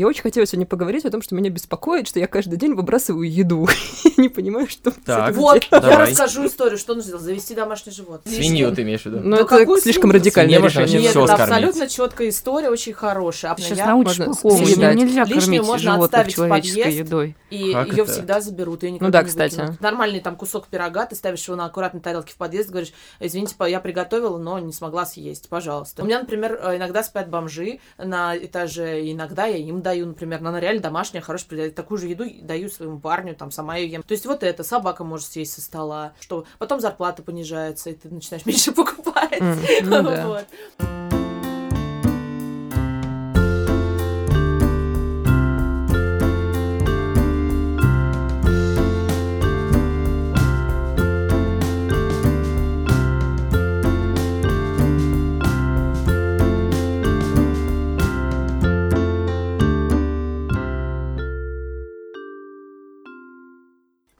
Я очень хотела сегодня поговорить о том, что меня беспокоит, что я каждый день выбрасываю еду. не понимаю, что... Так, Вот, я расскажу историю, что нужно сделать. Завести домашний живот. Свинью ты имеешь в виду? Ну, это слишком радикальное можно решение. Нет, это абсолютно четкая история, очень хорошая. Сейчас научишь плохому, нельзя кормить можно животных отставить в человеческой подъезд. едой. И ее всегда заберут. Ну да, кстати. Нормальный там кусок пирога, ты ставишь его на аккуратной тарелке в подъезд, говоришь, извините, я приготовила, но не смогла съесть, пожалуйста. У меня, например, э, иногда спят бомжи на этаже, иногда я им даю, например, она реально домашняя, хорошая, такую же еду даю своему парню, там, сама ее ем. То есть вот это, собака может съесть со стола, что потом зарплата понижается, и ты начинаешь меньше покупать. М, ну да. Вот.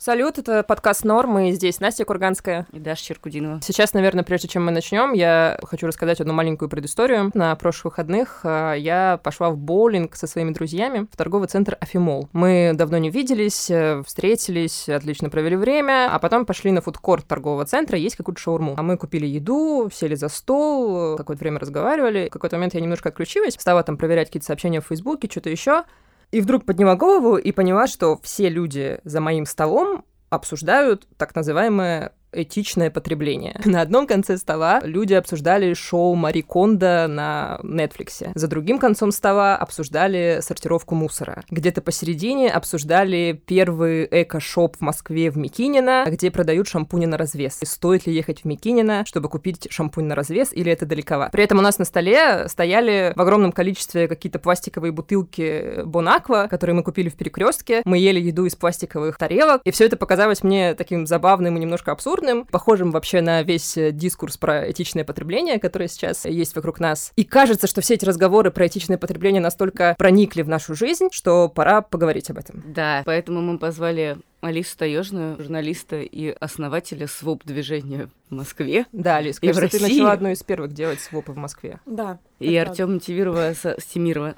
Салют, это подкаст Норм, и здесь Настя Курганская. И Даша Черкудинова. Сейчас, наверное, прежде чем мы начнем, я хочу рассказать одну маленькую предысторию. На прошлых выходных э, я пошла в боулинг со своими друзьями в торговый центр Афимол. Мы давно не виделись, э, встретились, отлично провели время, а потом пошли на фудкорт торгового центра есть какую-то шаурму. А мы купили еду, сели за стол, э, какое-то время разговаривали. В какой-то момент я немножко отключилась, стала там проверять какие-то сообщения в Фейсбуке, что-то еще. И вдруг подняла голову и поняла, что все люди за моим столом обсуждают так называемое этичное потребление. На одном конце стола люди обсуждали шоу Мари Кондо на Нетфликсе. За другим концом стола обсуждали сортировку мусора. Где-то посередине обсуждали первый эко-шоп в Москве в Микинино, где продают шампуни на развес. И стоит ли ехать в Микинино, чтобы купить шампунь на развес, или это далековато. При этом у нас на столе стояли в огромном количестве какие-то пластиковые бутылки Бонаква, которые мы купили в перекрестке. Мы ели еду из пластиковых тарелок, и все это показалось мне таким забавным и немножко абсурдным, похожим вообще на весь э, дискурс про этичное потребление, который сейчас есть вокруг нас. И кажется, что все эти разговоры про этичное потребление настолько проникли в нашу жизнь, что пора поговорить об этом. Да, поэтому мы позвали Алису Таежную, журналиста и основателя СВОП-движения в Москве, Да, Алис, И в кажется, ты России. начала одну из первых делать свопы в Москве. Да. и это Артема Тимирова, Стимирова.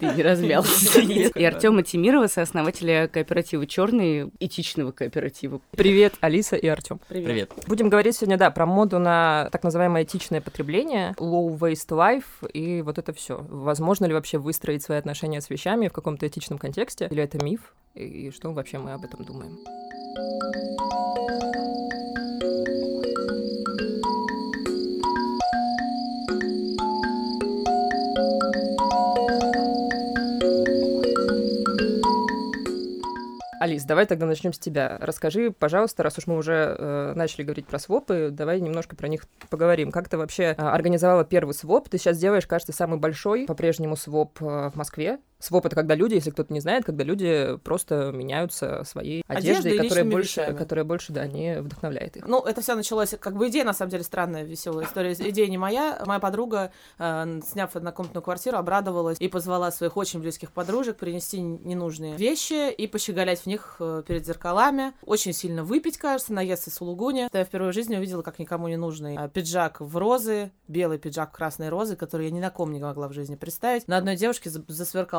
Ты не размялся. И Артема Тимирова, сооснователя кооператива Черный, этичного кооператива. Привет, Алиса и Артем. Привет. Привет. Будем говорить сегодня, да, про моду на так называемое этичное потребление, low waste life и вот это все. Возможно ли вообще выстроить свои отношения с вещами в каком-то этичном контексте? Или это миф? И что вообще мы об этом думаем? Алис, давай тогда начнем с тебя. Расскажи, пожалуйста, раз уж мы уже э, начали говорить про свопы, давай немножко про них поговорим. Как ты вообще э, организовала первый своп? Ты сейчас делаешь, кажется, самый большой по-прежнему своп э, в Москве. Своп — это когда люди, если кто-то не знает, когда люди просто меняются своей Одеждой и которая больше, вещами. которая больше, да, не вдохновляет их. Ну, это все началось, как бы идея, на самом деле, странная, веселая история. Идея не моя. Моя подруга, э, сняв однокомнатную квартиру, обрадовалась и позвала своих очень близких подружек принести ненужные вещи и пощеголять в них э, перед зеркалами. Очень сильно выпить, кажется, наесться с улугуни. Я впервые в жизни увидела, как никому не нужный э, пиджак в розы, белый пиджак в красные розы, который я ни на ком не могла в жизни представить. На одной девушке за-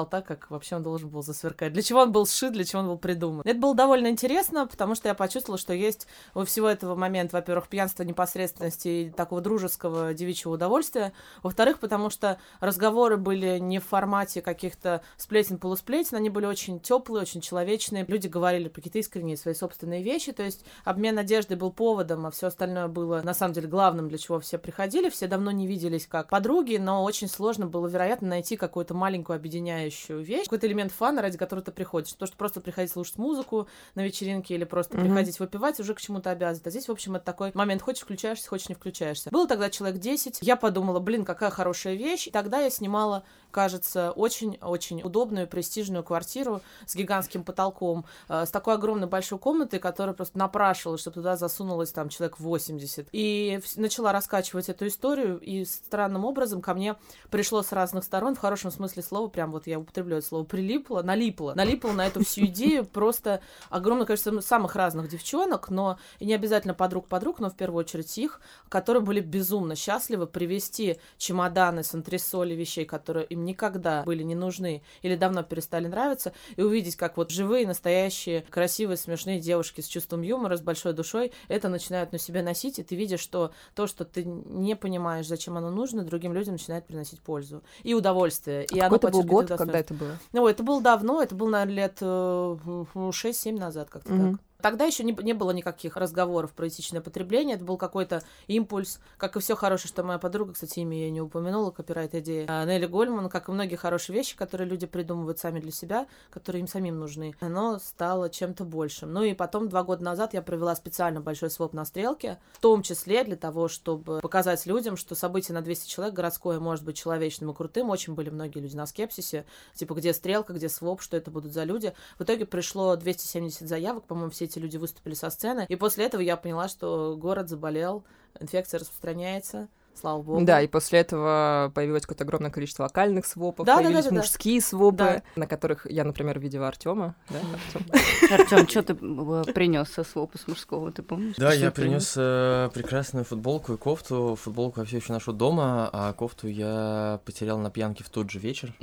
засверкал так, как вообще он должен был засверкать. Для чего он был сшит, для чего он был придуман. Это было довольно интересно, потому что я почувствовала, что есть у всего этого момента, во-первых, пьянство непосредственности и такого дружеского девичьего удовольствия. Во-вторых, потому что разговоры были не в формате каких-то сплетен-полусплетен, они были очень теплые, очень человечные. Люди говорили какие-то искренние свои собственные вещи, то есть обмен одеждой был поводом, а все остальное было на самом деле главным, для чего все приходили. Все давно не виделись как подруги, но очень сложно было, вероятно, найти какую-то маленькую объединяющую вещь, какой-то элемент фана, ради которого ты приходишь. То, что просто приходить слушать музыку на вечеринке или просто Мгм. приходить выпивать, уже к чему-то обязывает. А здесь, в общем, это такой момент, хочешь включаешься, хочешь не включаешься. Было тогда человек 10. Я подумала, блин, какая хорошая вещь. И тогда я снимала кажется, очень-очень удобную, престижную квартиру с гигантским потолком э, с такой огромной большой комнатой, которая просто напрашивала, чтобы туда засунулось там человек 80. И начала раскачивать эту историю, и странным образом ко мне пришло с разных сторон, в хорошем смысле слова, прям вот я употребляю это слово, прилипло, налипло, налипло на эту всю идею просто огромное количество самых разных девчонок, но и не обязательно подруг-подруг, но в первую очередь их, которые были безумно счастливы привезти чемоданы с антресоли вещей, которые им никогда были не нужны или давно перестали нравиться, и увидеть, как вот живые, настоящие, красивые, смешные девушки с чувством юмора, с большой душой это начинают на себя носить, и ты видишь, что то, что ты не понимаешь, зачем оно нужно, другим людям начинает приносить пользу и удовольствие. И оно был год, когда это было? Ну, это было давно, это было, наверное, лет 6-7 э, назад, как-то mm-hmm. так. Тогда еще не, не было никаких разговоров про этичное потребление, это был какой-то импульс, как и все хорошее, что моя подруга, кстати, имя я не упомянула, копирайт идея, а, Нелли Гольман, как и многие хорошие вещи, которые люди придумывают сами для себя, которые им самим нужны, оно стало чем-то большим. Ну и потом, два года назад я провела специально большой своп на стрелке, в том числе для того, чтобы показать людям, что событие на 200 человек городское может быть человечным и крутым. Очень были многие люди на скепсисе, типа, где стрелка, где своп, что это будут за люди. В итоге пришло 270 заявок, по-моему, все эти эти люди выступили со сцены. И после этого я поняла, что город заболел, инфекция распространяется. Слава богу. Да, и после этого появилось какое-то огромное количество локальных свопов, да, появились да, да, мужские да. свопы, да. на которых я, например, видела Артема. Да, Артем, что ты э, принес со свопа с мужского, ты помнишь? Да, я принес э, прекрасную футболку и кофту. Футболку я все еще ношу дома, а кофту я потерял на пьянке в тот же вечер.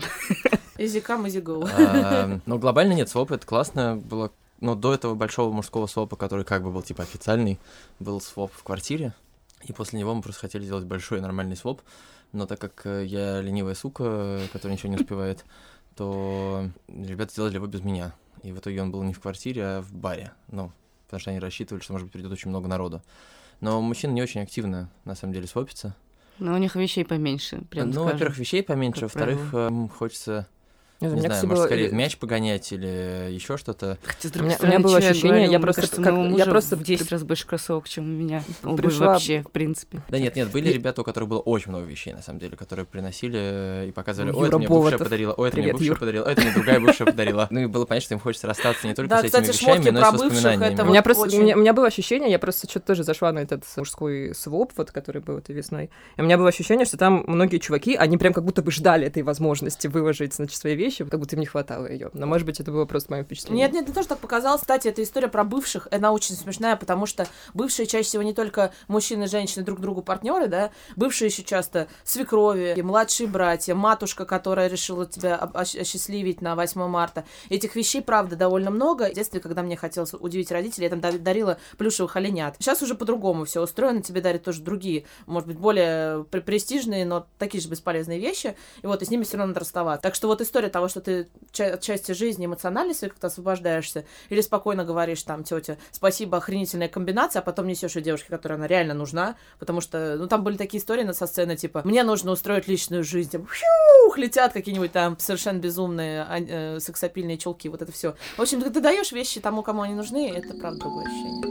Easy come, easy go. А, но глобально нет, своп это классно, было но до этого большого мужского свопа, который как бы был типа официальный, был своп в квартире, и после него мы просто хотели сделать большой нормальный своп, но так как э, я ленивая сука, которая ничего не успевает, то ребята сделали его без меня. И в итоге он был не в квартире, а в баре. Ну, потому что они рассчитывали, что, может быть, придет очень много народу. Но мужчины не очень активно, на самом деле, свопятся. Но у них вещей поменьше, прям Ну, во-первых, вещей поменьше, во-вторых, эм, хочется не, не знаю, может, скорее в мяч погонять или еще что-то. Хотя, с другой у меня было ощущение, я просто, кажется, как, я просто в 10 раз больше кроссовок, чем у меня. Пришла... вообще, в принципе. Да нет, нет, были ребята, у которых было очень много вещей, на самом деле, которые приносили и показывали, ой, это мне бывшая подарила, ой, это мне бывшая подарила, ой, это мне другая бывшая подарила. Ну и было понятно, что им хочется расстаться не только с этими вещами, но и с воспоминаниями. У меня просто, у меня было ощущение, я просто что-то тоже зашла на этот мужской своп, вот, который был этой весной, и у меня было ощущение, что там многие чуваки, они прям как будто бы ждали этой возможности выложить, значит, свои вещи, как будто им не хватало ее. Но, может быть, это было просто мое впечатление. Нет, нет, это тоже так показалось. Кстати, эта история про бывших, она очень смешная, потому что бывшие чаще всего не только мужчины и женщины друг другу партнеры, да, бывшие еще часто свекрови, младшие братья, матушка, которая решила тебя осчастливить на 8 марта. Этих вещей, правда, довольно много. В детстве, когда мне хотелось удивить родителей, я там дарила плюшевых оленят. Сейчас уже по-другому все устроено, тебе дарят тоже другие, может быть, более престижные, но такие же бесполезные вещи. И вот, и с ними все равно надо расставаться. Так что вот история того, что ты от части жизни эмоциональной своей как-то освобождаешься, или спокойно говоришь там, тетя, спасибо, охренительная комбинация, а потом несешь ее девушке, которая она реально нужна, потому что, ну, там были такие истории со сцены, типа, мне нужно устроить личную жизнь, там, фью, летят какие-нибудь там совершенно безумные а, э, сексапильные челки, вот это все. В общем, ты даешь вещи тому, кому они нужны, это правда другое ощущение.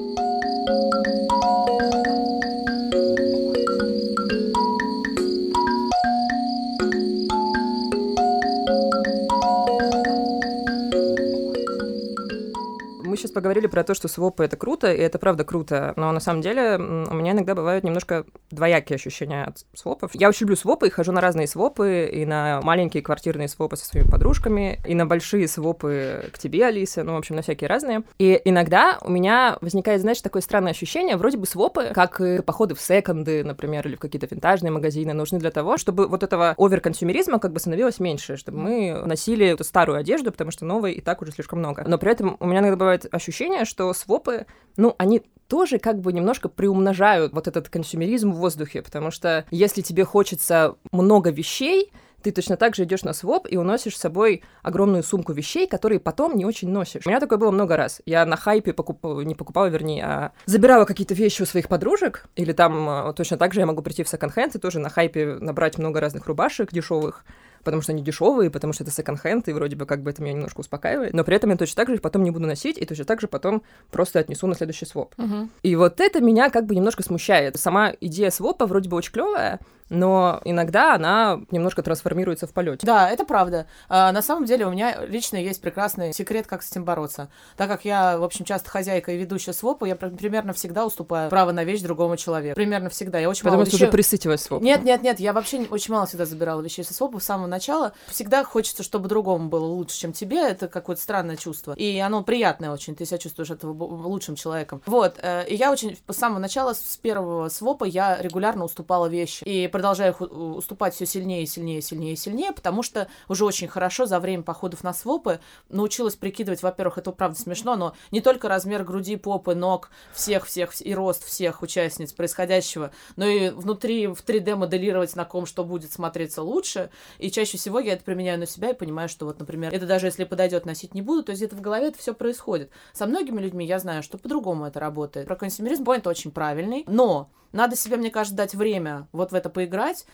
Сейчас поговорили про то, что свопы — это круто, и это правда круто, но на самом деле у меня иногда бывают немножко двоякие ощущения от свопов. Я очень люблю свопы, и хожу на разные свопы, и на маленькие квартирные свопы со своими подружками, и на большие свопы к тебе, Алиса, ну, в общем, на всякие разные. И иногда у меня возникает, знаешь, такое странное ощущение, вроде бы свопы, как и походы в секонды, например, или в какие-то винтажные магазины, нужны для того, чтобы вот этого оверконсюмеризма как бы становилось меньше, чтобы мы носили старую одежду, потому что новой и так уже слишком много. Но при этом у меня иногда бывает ощущение, что свопы, ну, они тоже как бы немножко приумножают вот этот консюмеризм в воздухе, потому что если тебе хочется много вещей, ты точно так же идешь на своп и уносишь с собой огромную сумку вещей, которые потом не очень носишь. У меня такое было много раз. Я на хайпе покупала, не покупала, вернее, а забирала какие-то вещи у своих подружек, или там а, точно так же я могу прийти в секонд-хенд и тоже на хайпе набрать много разных рубашек дешевых, потому что они дешевые, потому что это секонд-хенд, и вроде бы как бы это меня немножко успокаивает, но при этом я точно так же потом не буду носить, и точно так же потом просто отнесу на следующий своп. Uh-huh. И вот это меня как бы немножко смущает. Сама идея свопа вроде бы очень клевая, но иногда она немножко трансформируется в полете. Да, это правда. А, на самом деле у меня лично есть прекрасный секрет, как с этим бороться. Так как я, в общем, часто хозяйка и ведущая свопа, я примерно всегда уступаю право на вещь другому человеку. Примерно всегда. Я очень Потому мало что вещей... уже присытилась. Нет, нет, нет, я вообще очень мало всегда забирала вещей со свопа с самого начала. Всегда хочется, чтобы другому было лучше, чем тебе. Это какое-то странное чувство. И оно приятное очень. Ты себя чувствуешь этого лучшим человеком. Вот. Э, и я очень с самого начала, с первого свопа, я регулярно уступала вещи. И продолжаю уступать все сильнее, сильнее, сильнее, сильнее, потому что уже очень хорошо за время походов на свопы научилась прикидывать, во-первых, это правда смешно, но не только размер груди, попы, ног всех-всех и рост всех участниц происходящего, но и внутри в 3D моделировать на ком что будет смотреться лучше. И чаще всего я это применяю на себя и понимаю, что вот, например, это даже если подойдет, носить не буду, то есть где-то в голове это все происходит. Со многими людьми я знаю, что по-другому это работает. Про консюмеризм поинт очень правильный, но надо себе, мне кажется, дать время вот в это поиграть.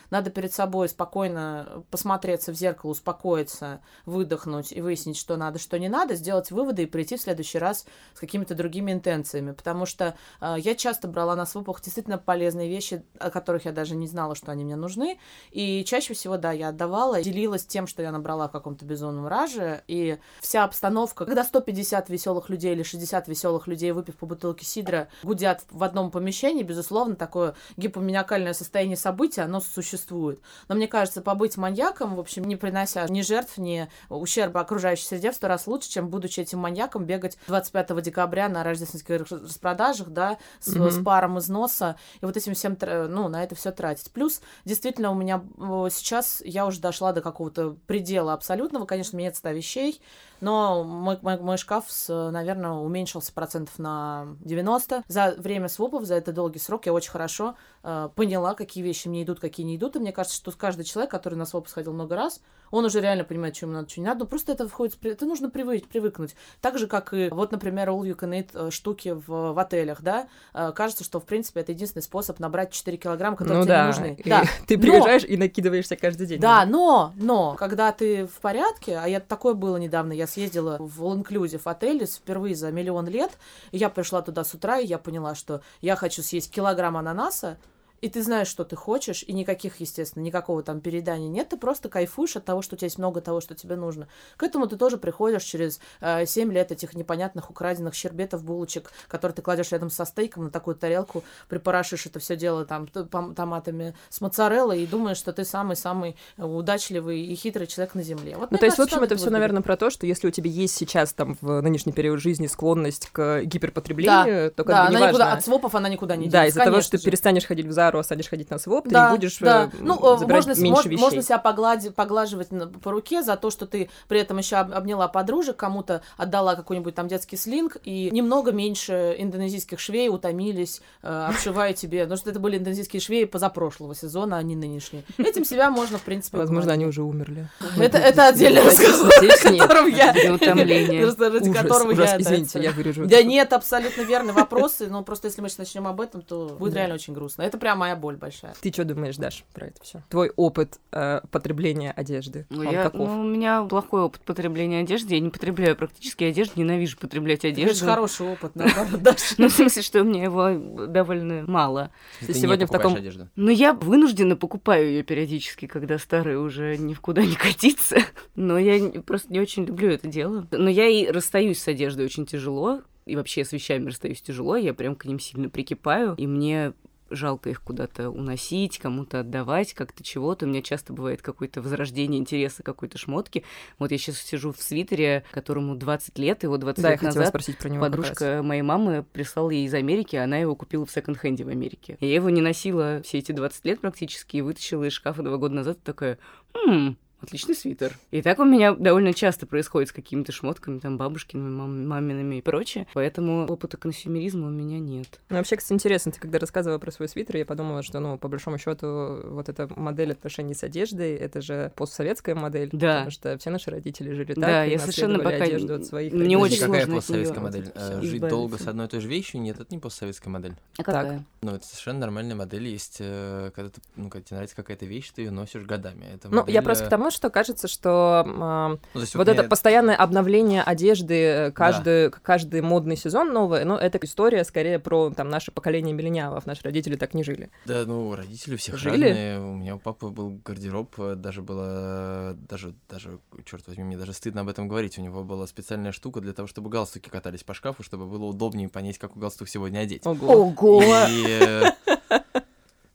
Надо перед собой спокойно посмотреться в зеркало, успокоиться, выдохнуть и выяснить, что надо, что не надо, сделать выводы и прийти в следующий раз с какими-то другими интенциями. Потому что э, я часто брала на свопах действительно полезные вещи, о которых я даже не знала, что они мне нужны. И чаще всего, да, я отдавала, делилась тем, что я набрала в каком-то безумном раже. И вся обстановка, когда 150 веселых людей или 60 веселых людей, выпив по бутылке сидра, гудят в одном помещении, безусловно, такое гипоманиакальное состояние события, оно существует. Но мне кажется, побыть маньяком, в общем, не принося ни жертв, ни ущерба окружающей среде в сто раз лучше, чем, будучи этим маньяком, бегать 25 декабря на рождественских распродажах, да, с, mm-hmm. с паром износа, и вот этим всем, ну, на это все тратить. Плюс, действительно, у меня сейчас, я уже дошла до какого-то предела абсолютного, конечно, у меня нет 100 вещей, но мой, мой, мой шкаф, с, наверное, уменьшился процентов на 90. За время свопов, за этот долгий срок я очень хорошо э, поняла, какие вещи мне идут, какие не идут. И мне кажется, что каждый человек, который на своп сходил много раз, он уже реально понимает, что ему надо, что не надо. Но просто это входит, это нужно привык, привыкнуть. Так же, как и вот, например, all you can eat э, штуки в, в отелях, да. Э, кажется, что, в принципе, это единственный способ набрать 4 килограмма, которые ну, тебе да. не нужны. И да. Ты приезжаешь но... и накидываешься каждый день. Да, но, но, когда ты в порядке, а я такое было недавно, я съездила в All Inclusive отеле впервые за миллион лет, я пришла туда с утра, и я поняла, что я хочу съесть килограмм ананаса, и ты знаешь, что ты хочешь, и никаких, естественно, никакого там передания нет, ты просто кайфуешь от того, что у тебя есть много того, что тебе нужно. К этому ты тоже приходишь через э, 7 лет этих непонятных украденных щербетов, булочек, которые ты кладешь рядом со стейком на такую тарелку, припорашишь это все дело там томатами с моцареллой и думаешь, что ты самый-самый удачливый и хитрый человек на земле. Вот, ну, то есть, в общем, это все, наверное, про то, что если у тебя есть сейчас там в нынешний период жизни склонность к гиперпотреблению, да, то как да, бы неважно. Никуда, от свопов она никуда не Да, из-за того, что ты перестанешь ходить в Зару, останешь ходить на своп, да, ты не будешь да. Э, ну, можно, меньше мож, вещей. Можно себя поглади, поглаживать по руке за то, что ты при этом еще обняла подружек, кому-то отдала какой-нибудь там детский слинг, и немного меньше индонезийских швей утомились, э, обшивая тебе, потому что это были индонезийские швеи позапрошлого сезона, а не нынешние. Этим себя можно, в принципе, Возможно, они уже умерли. Это, это отдельный разговор, которым я... Ради которого я... Извините, я вырежу. Да нет, абсолютно верные вопросы, но просто если мы сейчас начнем об этом, то будет реально очень грустно. Это прям моя боль большая. Ты что думаешь, Даш, про это все? Твой опыт э, потребления одежды, ну, я, каков? Ну, у меня плохой опыт потребления одежды. Я не потребляю практически одежду, ненавижу потреблять одежду. Это хороший опыт, наоборот, Даша. Ну, в смысле, что у меня его довольно мало. Ты сегодня в таком... одежду? Ну, я вынуждена покупаю ее периодически, когда старая уже ни в куда не катится. Но я просто не очень люблю это дело. Но я и расстаюсь с одеждой очень тяжело и вообще с вещами расстаюсь тяжело, я прям к ним сильно прикипаю, и мне жалко их куда-то уносить, кому-то отдавать, как-то чего-то. У меня часто бывает какое-то возрождение интереса какой-то шмотки. Вот я сейчас сижу в свитере, которому 20 лет, его 20 да, лет я назад спросить про него подружка моей мамы прислала ей из Америки, она его купила в секонд-хенде в Америке. И я его не носила все эти 20 лет практически и вытащила из шкафа два года назад, такая, «Хм, Отличный свитер. И так у меня довольно часто происходит с какими-то шмотками, там, бабушкиными, мам, мамиными и прочее. Поэтому опыта консюмеризма у меня нет. Ну, вообще, кстати, интересно, ты когда рассказывала про свой свитер, я подумала, что, ну, по большому счету, вот эта модель отношений с одеждой, это же постсоветская модель. Да. Потому что все наши родители жили так, да, и я совершенно пока... одежду от своих Мне родителей. очень какая постсоветская модель? Э, Жить избавиться. долго с одной и той же вещью? Нет, это не постсоветская модель. А какая? Ну, это совершенно нормальная модель. Есть, э, когда, ты, ну, когда тебе нравится какая-то вещь, ты ее носишь годами. Это Ну, я просто к э, тому, тому, что кажется, что а, Ну, то есть вот это постоянное обновление одежды э, каждый, каждый модный сезон новый, ну, это история скорее про там наше поколение миллениалов. Наши родители так не жили. Да, ну, родители у всех Жили? разные. У меня у папы был гардероб, э, даже было, даже, даже, черт возьми, мне даже стыдно об этом говорить. У него была специальная штука для того, чтобы галстуки катались по шкафу, чтобы было удобнее понять, какой галстук сегодня одеть. Ого. Ого! И э,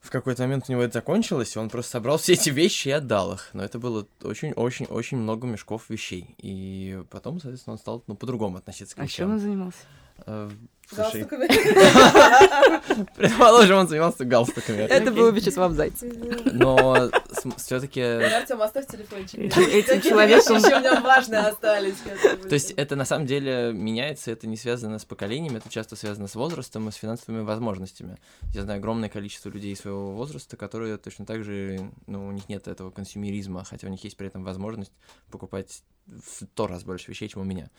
в какой-то момент у него это закончилось, и он просто собрал все эти вещи и отдал их. Но это было очень-очень-очень много мешков вещей. И потом, соответственно, он стал ну, по-другому относиться к А чем вещам. он занимался? Э, Галстуками. предположим, он занимался галстуками. Это был Вячеслав Зайцев. Но все-таки... Артем, оставь телефончик. Этим- человеком- еще у меня важные остались. То есть это на самом деле меняется, это не связано с поколением, это часто связано с возрастом и с финансовыми возможностями. Я знаю огромное количество людей своего возраста, которые точно так же, ну, у них нет этого консюмеризма, хотя у них есть при этом возможность покупать в сто раз больше вещей, чем у меня.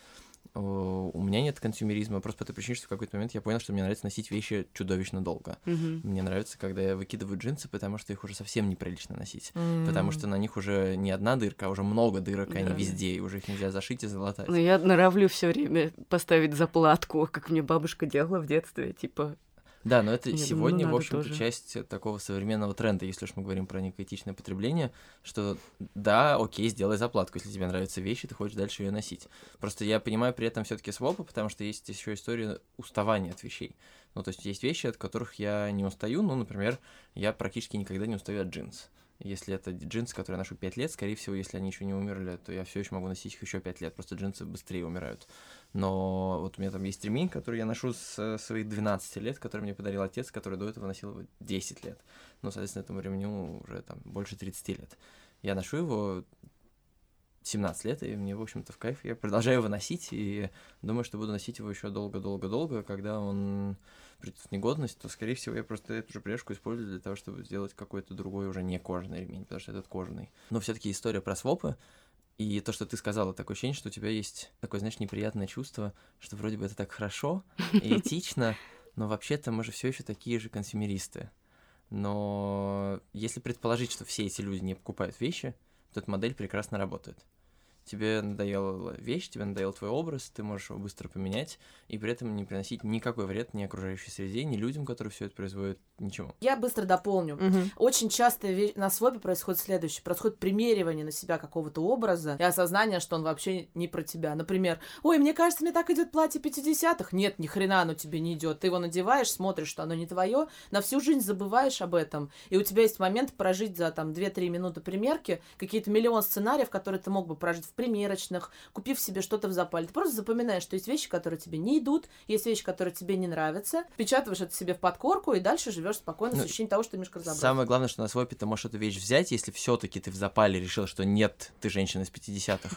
О, У меня нет консюмеризма просто по той причине, что в какой-то момент я понял, что мне нравится носить вещи чудовищно долго. Мгм. Мне нравится, когда я выкидываю джинсы, потому что их уже совсем неприлично носить. Потому что на них уже не одна дырка, а уже много дырок, и они везде, и уже их нельзя зашить и залатать. Ну, я норовлю все время поставить заплатку, как мне бабушка делала в детстве, типа, Да, но это Я думаю, сегодня, ну, в общем-то, тоже. часть такого современного тренда, если уж мы говорим про некое этичное потребление, что да, окей, сделай заплатку, если тебе нравятся вещи, ты хочешь дальше ее носить. Просто я понимаю при этом все-таки свопы, потому что есть еще история уставания от вещей. Ну, то есть есть вещи, от которых я не устаю. Ну, например, я практически никогда не устаю от джинс. Если это джинсы, которые я ношу 5 лет, скорее всего, если они еще не умерли, то я все еще могу носить их еще 5 лет. Просто джинсы быстрее умирают. Но вот у меня там есть ремень, который я ношу с своих 12 лет, который мне подарил отец, который до этого носил его 10 лет. Ну, соответственно, этому ремню уже там больше 30 лет. Я ношу его 17 лет, и мне, в общем-то, в кайф. Я продолжаю его носить, и думаю, что буду носить его еще долго-долго-долго. Когда он придет в негодность, то, скорее всего, я просто эту же пряжку использую для того, чтобы сделать какой-то другой уже не кожаный ремень, потому что этот кожаный. Но все-таки история про свопы, и то, что ты сказала, такое ощущение, что у тебя есть такое, знаешь, неприятное чувство, что вроде бы это так хорошо и этично, но вообще-то мы же все еще такие же консюмеристы. Но если предположить, что все эти люди не покупают вещи, то эта модель прекрасно работает. Тебе надоела вещь, тебе надоел твой образ, ты можешь его быстро поменять, и при этом не приносить никакой вред ни окружающей среде, ни людям, которые все это производят, ничего. Я быстро дополню. Мгм. Очень часто на свопе происходит следующее. Происходит примеривание на себя какого-то образа и осознание, что он вообще не про тебя. Например, ой, мне кажется, мне так идет платье 50-х. Нет, ни хрена оно тебе не идет. Ты его надеваешь, смотришь, что оно не твое, на всю жизнь забываешь об этом. И у тебя есть момент прожить за там 2-3 минуты примерки какие-то миллион сценариев, которые ты мог бы прожить в примерочных, купив себе что-то в запале. Ты просто запоминаешь, что есть вещи, которые тебе не идут, есть вещи, которые тебе не нравятся, впечатываешь это себе в подкорку и дальше живешь спокойно с Ну, ощущением того, что ты разобрался. Самое главное, что на свопе ты можешь эту вещь взять, если все-таки ты в запале решил, что нет, ты женщина из 50-х.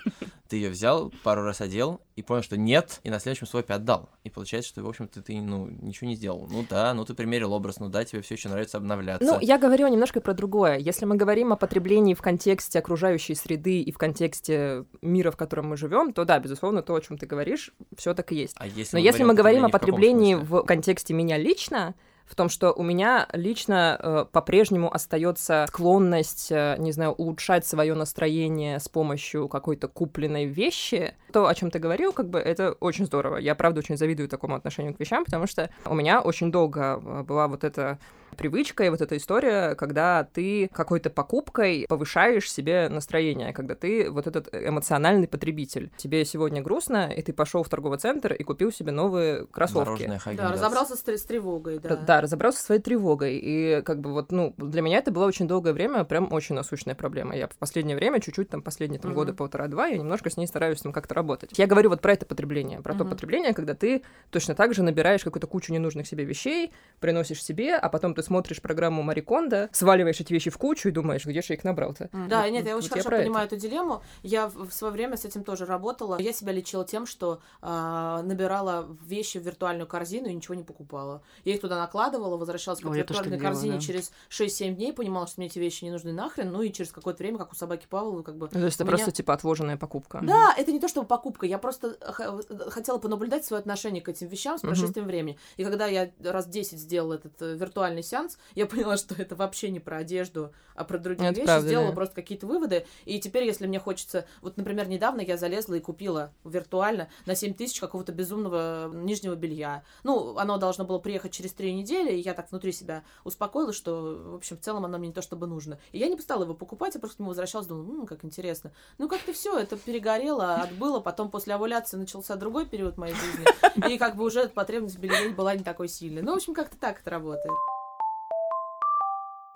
Ты ее взял, пару раз одел и понял, что нет, и на следующем свопе отдал. И получается, что, в общем-то, ты ну, ничего не сделал. Ну да, ну ты примерил образ, ну да, тебе все еще нравится обновляться. Ну, я говорю немножко про другое. Если мы говорим о потреблении в контексте окружающей среды и в контексте мира, в котором мы живем, то да, безусловно, то, о чем ты говоришь, все так и есть. А если Но если мы говорим о в потреблении смысле? в контексте меня лично, в том, что у меня лично э, по-прежнему остается склонность, э, не знаю, улучшать свое настроение с помощью какой-то купленной вещи, то, о чем ты говорил, как бы это очень здорово. Я, правда, очень завидую такому отношению к вещам, потому что у меня очень долго э, была вот эта привычка и вот эта история, когда ты какой-то покупкой повышаешь себе настроение, когда ты вот этот эмоциональный потребитель. Тебе сегодня грустно, и ты пошел в торговый центр и купил себе новые кроссовки. Да, разобрался с, с тревогой, да. Да. разобрался со своей тревогой. И как бы вот, ну, для меня это было очень долгое время прям очень насущная проблема. Я в последнее время, чуть-чуть там последние там, Мгм. года полтора-два, я немножко с ней стараюсь там как-то работать. Я говорю вот про это потребление, про то Мгм. потребление, когда ты точно так же набираешь какую-то кучу ненужных себе вещей, приносишь себе, а потом ты смотришь программу Мари Кондо, сваливаешь эти вещи в кучу и думаешь, где же я их набрал-то? Да, Вот- нет, я вот очень хорошо про это. понимаю эту дилемму. Я в, в свое время с этим тоже работала. Я себя лечила тем, что а, набирала вещи в виртуальную корзину и ничего не покупала. Я их туда накладывала, возвращалась к Ой, виртуальной так делала, корзине да. через 6-7 дней, понимала, что мне эти вещи не нужны нахрен, ну и через какое-то время, как у собаки Павловой, как бы Ну, То есть это меня- просто типа отложенная покупка. Да, это не то чтобы покупка, я просто х- хотела понаблюдать свое отношение к этим вещам с прошествием времени. И когда я раз 10 сделала этот э, виртуальный сеанс, я поняла, что это вообще не про одежду, а про другие Это вещи. правда, Сделала да. просто какие-то выводы. И теперь, если мне хочется... Вот, например, недавно я залезла и купила виртуально на 7 тысяч какого-то безумного нижнего белья. Ну, оно должно было приехать через три недели, и я так внутри себя успокоилась, что, в общем, в целом оно мне не то чтобы нужно. И я не стала его покупать, я просто к нему возвращалась, думала, ну, как интересно. Ну, как-то все, это перегорело, отбыло, потом после овуляции начался другой период моей жизни, и как бы уже потребность в белье была не такой сильной. Ну, в общем, как-то так это работает.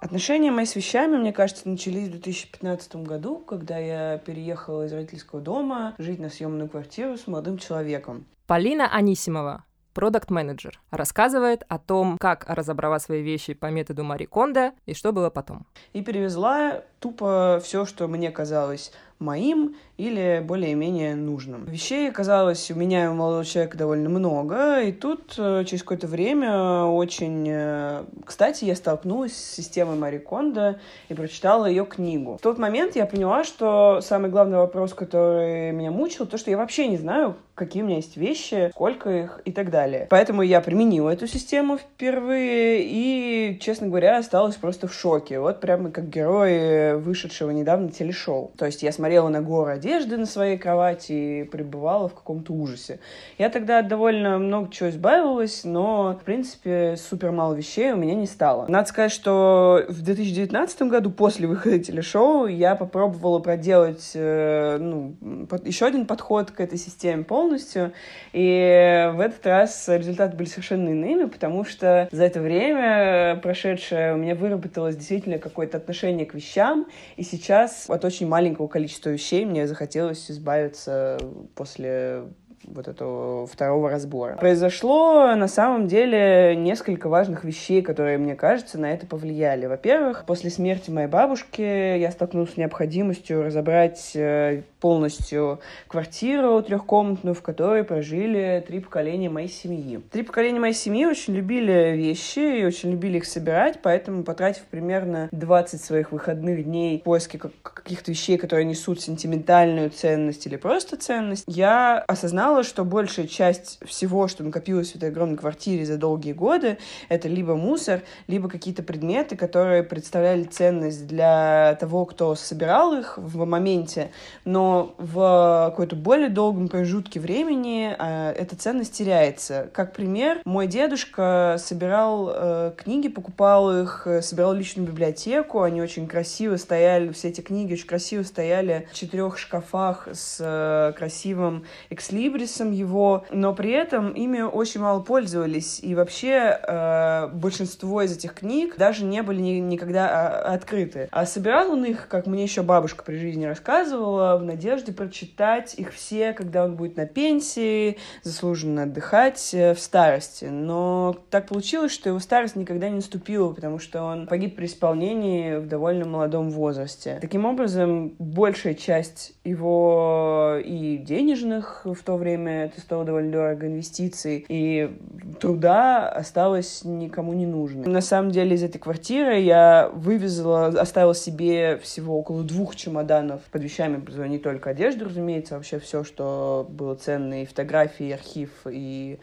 Отношения мои с вещами, мне кажется, начались в 2015 году, когда я переехала из родительского дома жить на съемную квартиру с молодым человеком. Полина Анисимова, продакт-менеджер, рассказывает о том, как разобрала свои вещи по методу Мари Кондо и что было потом. И перевезла тупо все, что мне казалось моим или более-менее нужным. Вещей оказалось у меня и у молодого человека довольно много, и тут э, через какое-то время очень... э, Кстати, я столкнулась с системой Мари Кондо и прочитала ее книгу. В тот момент я поняла, что самый главный вопрос, который меня мучил, то, что я вообще не знаю, какие у меня есть вещи, сколько их и так далее. Поэтому я применила эту систему впервые и, честно говоря, осталась просто в шоке. Вот прямо как герой вышедшего недавно телешоу. То есть я смотрела на гору одежды на своей кровати и пребывала в каком-то ужасе. Я тогда довольно много чего избавилась, но, в принципе, супер мало вещей у меня не стало. Надо сказать, что в 2019 году, после выхода телешоу, я попробовала проделать э, ну, еще один подход к этой системе полностью, и в этот раз результаты были совершенно иными, потому что за это время прошедшее у меня выработалось действительно какое-то отношение к вещам, и сейчас от очень маленького количества вещей мне захотелось избавиться после вот этого второго разбора. Произошло на самом деле несколько важных вещей, которые, мне кажется, на это повлияли. Во-первых, после смерти моей бабушки я столкнулась с необходимостью разобрать э, полностью квартиру трехкомнатную, в которой прожили три поколения моей семьи. Три поколения моей семьи очень любили вещи и очень любили их собирать, поэтому, потратив примерно 20 своих выходных дней в поиске как- каких-то вещей, которые несут сентиментальную ценность или просто ценность, я осознала, что большая часть всего, что накопилось в этой огромной квартире за долгие годы, это либо мусор, либо какие-то предметы, которые представляли ценность для того, кто собирал их в моменте, но в какой-то более долгом промежутке времени э, эта ценность теряется. Как пример, мой дедушка собирал э, книги, покупал их, э, собирал личную библиотеку, они очень красиво стояли, все эти книги очень красиво стояли в четырех шкафах с э, красивым экслибрисом его, но при этом ими очень мало пользовались, и вообще э, большинство из этих книг даже не были ни- никогда а, открыты. А собирал он их, как мне еще бабушка при жизни рассказывала, в надежде прочитать их все, когда он будет на пенсии, заслуженно отдыхать э, в старости. Но так получилось, что его старость никогда не наступила, потому что он погиб при исполнении в довольно молодом возрасте. Таким образом, большая часть его и денежных в то время, это стоило довольно дорого, инвестиций, и труда осталось никому не нужной. На самом деле из этой квартиры я вывезла, оставила себе всего около двух чемоданов под вещами, не только одежду, разумеется, а вообще все, что было ценно, и фотографии, и архив, и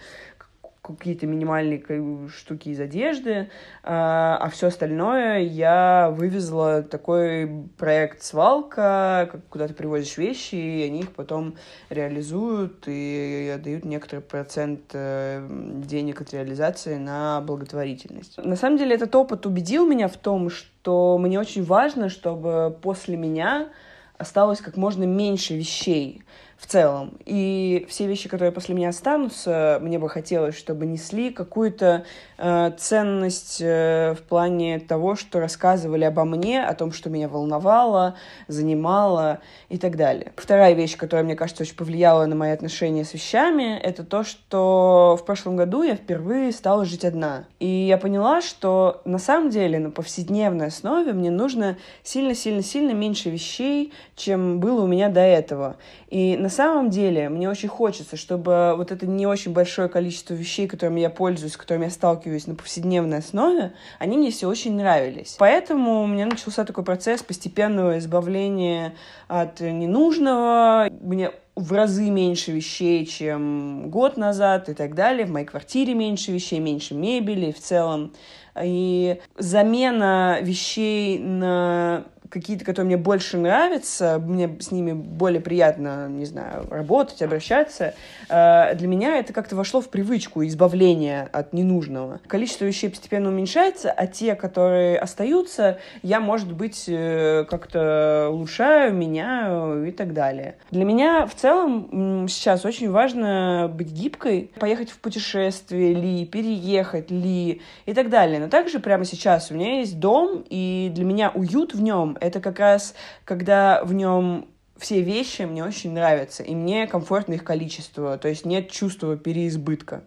какие-то минимальные штуки из одежды, а все остальное я вывезла такой проект свалка, куда ты привозишь вещи, и они их потом реализуют и отдают некоторый процент э, денег от реализации на благотворительность. На самом деле этот опыт убедил меня в том, что мне очень важно, чтобы после меня осталось как можно меньше вещей в целом. И все вещи, которые после меня останутся, мне бы хотелось, чтобы несли какую-то э, ценность э, в плане того, что рассказывали обо мне, о том, что меня волновало, занимало и так далее. Вторая вещь, которая, мне кажется, очень повлияла на мои отношения с вещами, это то, что в прошлом году я впервые стала жить одна. И я поняла, что на самом деле на повседневной основе мне нужно сильно-сильно-сильно меньше вещей, чем было у меня до этого. И на на самом деле мне очень хочется, чтобы вот это не очень большое количество вещей, которыми я пользуюсь, которыми я сталкиваюсь на повседневной основе, они мне все очень нравились. Поэтому у меня начался такой процесс постепенного избавления от ненужного. Мне в разы меньше вещей, чем год назад и так далее. В моей квартире меньше вещей, меньше мебели в целом. И замена вещей на какие-то, которые мне больше нравятся, мне с ними более приятно, не знаю, работать, обращаться, э, для меня это как-то вошло в привычку избавления от ненужного. Количество вещей постепенно уменьшается, а те, которые остаются, я, может быть, э, как-то улучшаю, меняю и так далее. Для меня в целом сейчас очень важно быть гибкой, поехать в путешествие ли, переехать ли и так далее. Но также прямо сейчас у меня есть дом, и для меня уют в нем это как раз, когда в нем все вещи мне очень нравятся, и мне комфортно их количество, то есть нет чувства переизбытка.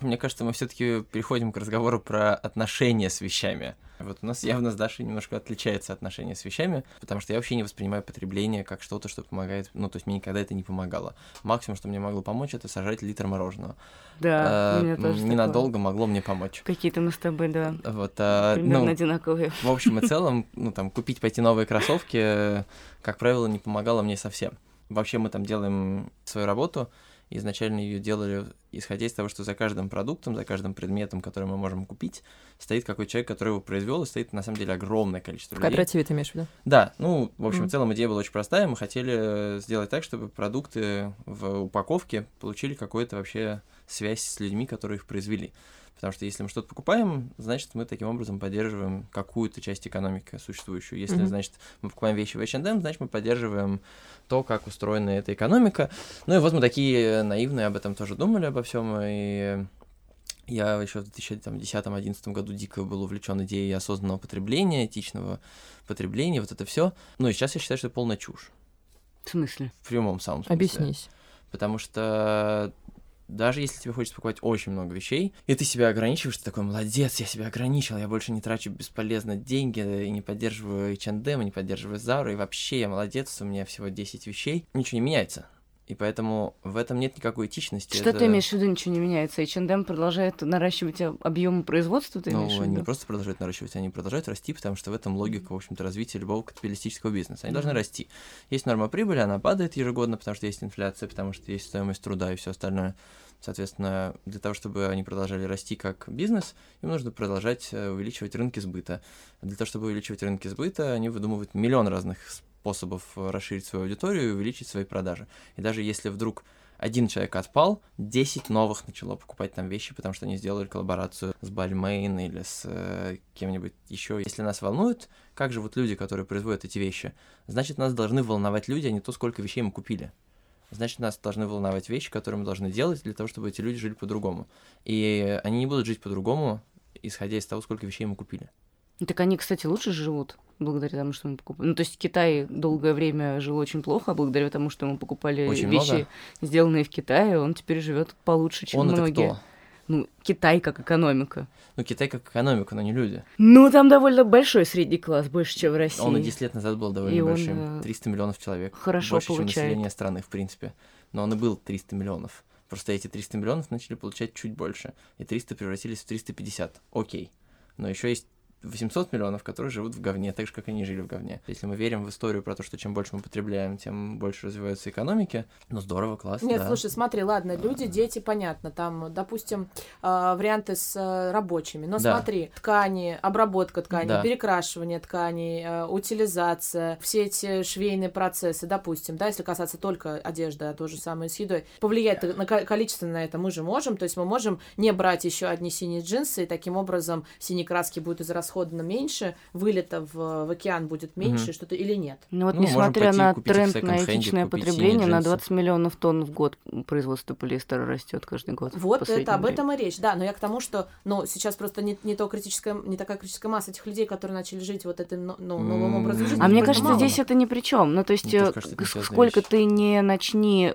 Мне кажется, мы все-таки переходим к разговору про отношения с вещами. Вот у нас явно с Дашей немножко отличается отношение с вещами, потому что я вообще не воспринимаю потребление как что-то, что помогает. Ну, то есть мне никогда это не помогало. Максимум, что мне могло помочь, это сожрать литр мороженого. Да, а, у меня тоже Ненадолго такое. могло мне помочь. Какие-то мы с тобой, да. Вот, а, Примерно ну, одинаковые. в общем и целом, ну, там, купить пойти новые кроссовки, как правило, не помогало мне совсем. Вообще мы там делаем свою работу, изначально ее делали исходя из того, что за каждым продуктом, за каждым предметом, который мы можем купить, стоит какой человек, который его произвел, и стоит на самом деле огромное количество В людей. кооперативе ты имеешь в виду? Да, ну, в общем, Мгм. в целом идея была очень простая. Мы хотели сделать так, чтобы продукты в упаковке получили какую-то вообще связь с людьми, которые их произвели. Потому что если мы что-то покупаем, значит, мы таким образом поддерживаем какую-то часть экономики существующую. Если, Мгм. значит, мы покупаем вещи в H&M, значит, мы поддерживаем то, как устроена эта экономика. Ну и вот мы такие наивные об этом тоже думали, обо всем. И я еще в 2010-2011 году дико был увлечен идеей осознанного потребления, этичного потребления, вот это все. Ну и сейчас я считаю, что это полная чушь. В смысле? В прямом самом смысле. Объяснись. Потому что даже если тебе хочется покупать очень много вещей, и ты себя ограничиваешь, ты такой, молодец, я себя ограничил, я больше не трачу бесполезно деньги, и не поддерживаю H&M, и не поддерживаю Zara, и вообще я молодец, у меня всего 10 вещей, ничего не меняется. И поэтому в этом нет никакой этичности. Что это- ты имеешь в виду, ничего не меняется? H&M продолжает наращивать объемы производства, ты Ну, имеешь в они не просто продолжают наращивать, они продолжают расти, потому что в этом логика, в общем-то, развития любого капиталистического бизнеса. Они должны расти. Есть норма прибыли, она падает ежегодно, потому что есть инфляция, потому что есть стоимость труда и все остальное. Соответственно, для того, чтобы они продолжали расти как бизнес, им нужно продолжать э, увеличивать рынки сбыта. Для того, чтобы увеличивать рынки сбыта, они выдумывают миллион разных способов э, расширить свою аудиторию и увеличить свои продажи. И даже если вдруг один человек отпал, 10 новых начало покупать там вещи, потому что они сделали коллаборацию с Balmain или с э, кем-нибудь еще. Если нас волнует, как живут люди, которые производят эти вещи, значит, нас должны волновать люди, а не то, сколько вещей мы купили. Значит, нас должны волновать вещи, которые мы должны делать для того, чтобы эти люди жили по-другому. И они не будут жить по-другому, исходя из того, сколько вещей мы купили. Так они, кстати, лучше живут благодаря тому, что мы покупали. Ну, то есть Китай долгое время жил очень плохо, а благодаря тому, что мы покупали Очень вещи, много. сделанные в Китае, он теперь живет получше, чем Он это многие. кто? Ну, Китай как экономика. Ну, Китай как экономика, но не люди. Ну, там довольно большой средний класс, больше, чем в России. Он и 10 лет назад был довольно И он, большим. э, 300 миллионов человек. хорошо Больше, чем получает. население страны, в принципе. Но он и был 300 миллионов. Просто эти 300 миллионов начали получать чуть больше. И 300 превратились в 350. Окей. Но еще есть 800 миллионов, которые живут в говне, так же, как они жили в говне. Если мы верим в историю про то, что чем больше мы потребляем, тем больше развиваются экономики, ну здорово, классно, Нет, да. слушай, смотри, ладно, люди, дети, понятно, там, допустим, э, варианты с э, рабочими, но Да. смотри, ткани, обработка ткани, Да. перекрашивание тканей, э, утилизация, все эти швейные процессы, допустим, да, если касаться только одежды, а то же самое с едой, повлиять на ко- количество на это мы же можем, то есть мы можем не брать еще одни синие джинсы, и таким образом синей краски будет израсходовано меньше, вылета в, в океан будет меньше, Мгм. что-то или нет. Ну вот, Ну, несмотря пойти на тренд на этичное потребление, на джинсы. 20 миллионов тонн в год производство полиэстера растет каждый год. Вот это, об время. этом и речь, да, но я к тому, что, ну, сейчас просто не, не то критическая, не такая критическая масса этих людей, которые начали жить вот этим ну, новым образом жизни. А мне кажется, мало. здесь это ни при чем. Ну, то есть, Мне э, кажется, сколько ты не начни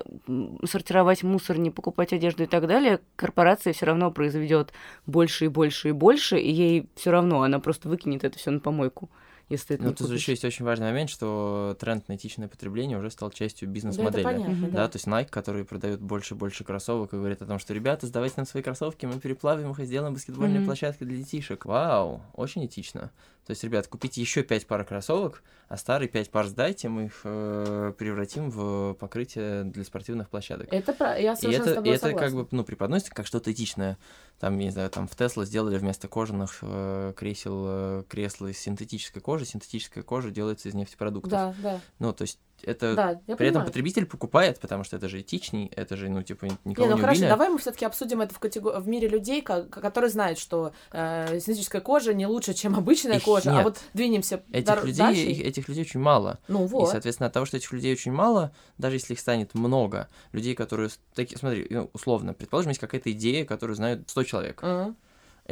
сортировать мусор, не покупать одежду и так далее, корпорация все равно произведет больше и больше и больше, и ей все равно, она просто выкинет это все на помойку. если это Ну, тут еще есть очень важный момент, что тренд на этичное потребление уже стал частью Да, это бизнес-модели. понятно, Да, то есть Nike, который продает больше и больше кроссовок и говорит о том, что ребята, сдавайте нам свои кроссовки, мы переплавим их и сделаем баскетбольные Мгм. площадки для детишек. Вау, очень этично. То есть, ребят, купите еще пять пар кроссовок, а старые пять пар сдайте, мы их э, превратим в покрытие для спортивных площадок. Это про... Я И совершенно с это, и тобой это как бы, ну, преподносится как что-то этичное. Там, я не знаю, там в Тесла сделали вместо кожаных э, кресел э, кресла из синтетической кожи. Синтетическая кожа делается из нефтепродуктов. Да, да, Ну, то есть это... да, При этом понимаю. потребитель покупает, потому что это же этичней, это же, ну, типа, Не, никого ну не, хорошо, убили. давай мы все-таки обсудим это в, катего- в мире людей, ко- которые знают, что э, синтетическая кожа не лучше, чем обычная Их кожа. А нет. вот двинемся Этих дар- людей, дальше. их- этих людей очень мало. Ну И, вот. соответственно, от того, что этих людей очень мало, даже если их станет много, людей, которые... с- Таки, смотри, ну, условно, предположим, есть какая-то идея, которую знают 100 человек. Мгм,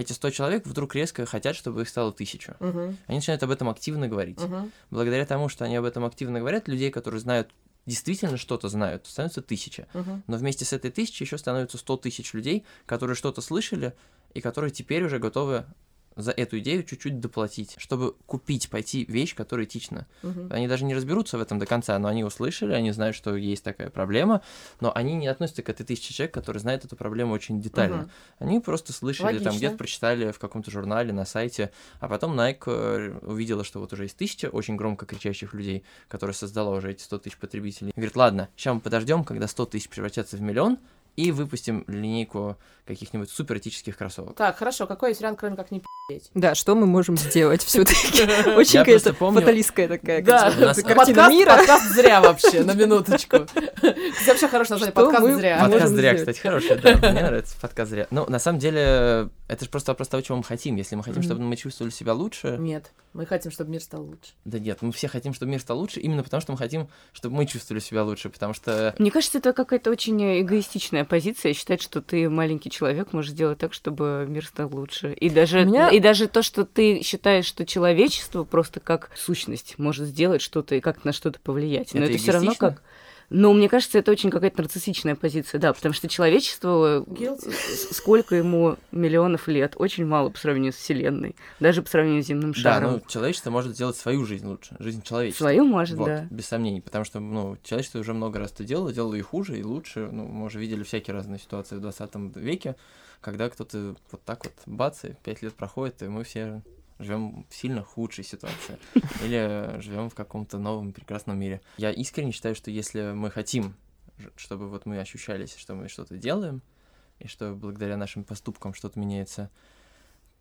Эти 100 человек вдруг резко хотят, чтобы их стало тысячу. мгм, Они начинают об этом активно говорить. мгм. Благодаря тому, что они об этом активно говорят, людей, которые знают, действительно что-то знают, становится тысяча. Мгм. Но вместе с этой тысячей еще становится 100 тысяч людей, которые что-то слышали и которые теперь уже готовы за эту идею чуть-чуть доплатить, чтобы купить, пойти вещь, которая этична. Мгм. Они даже не разберутся в этом до конца, но они услышали, они знают, что есть такая проблема, но они не относятся к этой тысяче человек, которые знают эту проблему очень детально. Мгм. Они просто слышали, там Логично. где-то прочитали в каком-то журнале, на сайте, а потом Nike э, увидела, что вот уже есть тысяча очень громко кричащих людей, которые создала уже эти 100 тысяч потребителей. И говорит, ладно, сейчас мы подождем, когда 100 тысяч превратятся в миллион, и выпустим линейку каких-нибудь суперэтических кроссовок. Так, хорошо, какой есть вариант, кроме как не пи***ть? Да, что мы можем сделать все-таки? Очень Я просто какая-то помню- фаталистская такая Да, как бы, у нас- картина подкаст, мира. подкаст зря вообще, на минуточку. Кстати, вообще хорошее название, подкаст зря. Подкаст зря, кстати, хороший, да, мне нравится подкаст зря. Ну, на самом деле, это же просто вопрос того, чего мы хотим. Если мы хотим, чтобы мы чувствовали себя лучше, Нет, мы хотим, чтобы мир стал лучше. да нет, мы все хотим, чтобы мир стал лучше, именно потому что мы хотим, чтобы мы чувствовали себя лучше, потому что Мне кажется, это какая-то очень эгоистичная позиция, считать, что ты маленький человек можешь сделать так, чтобы мир стал лучше. И даже, Меня- и даже то, что ты считаешь, что человечество просто как сущность может сделать что-то и как на что-то повлиять. Но Это это, все равно как... Но мне кажется, это очень какая-то нарциссичная позиция, да, потому что человечество, Guilty. с- сколько ему миллионов лет, очень мало по сравнению с Вселенной, даже по сравнению с земным да, шаром. ну, человечество может сделать свою жизнь лучше, жизнь человечества. Свою может, Вот, да. без сомнений, потому что, ну, человечество уже много раз это делало, делало и хуже, и лучше. Ну, мы уже видели всякие разные ситуации в 20 веке, когда кто-то вот так вот бац, и пять лет проходит, и мы все живем в сильно худшей ситуации. Или живем в каком-то новом прекрасном мире. Я искренне считаю, что если мы хотим, чтобы вот мы ощущались, что мы что-то делаем, и что благодаря нашим поступкам что-то меняется,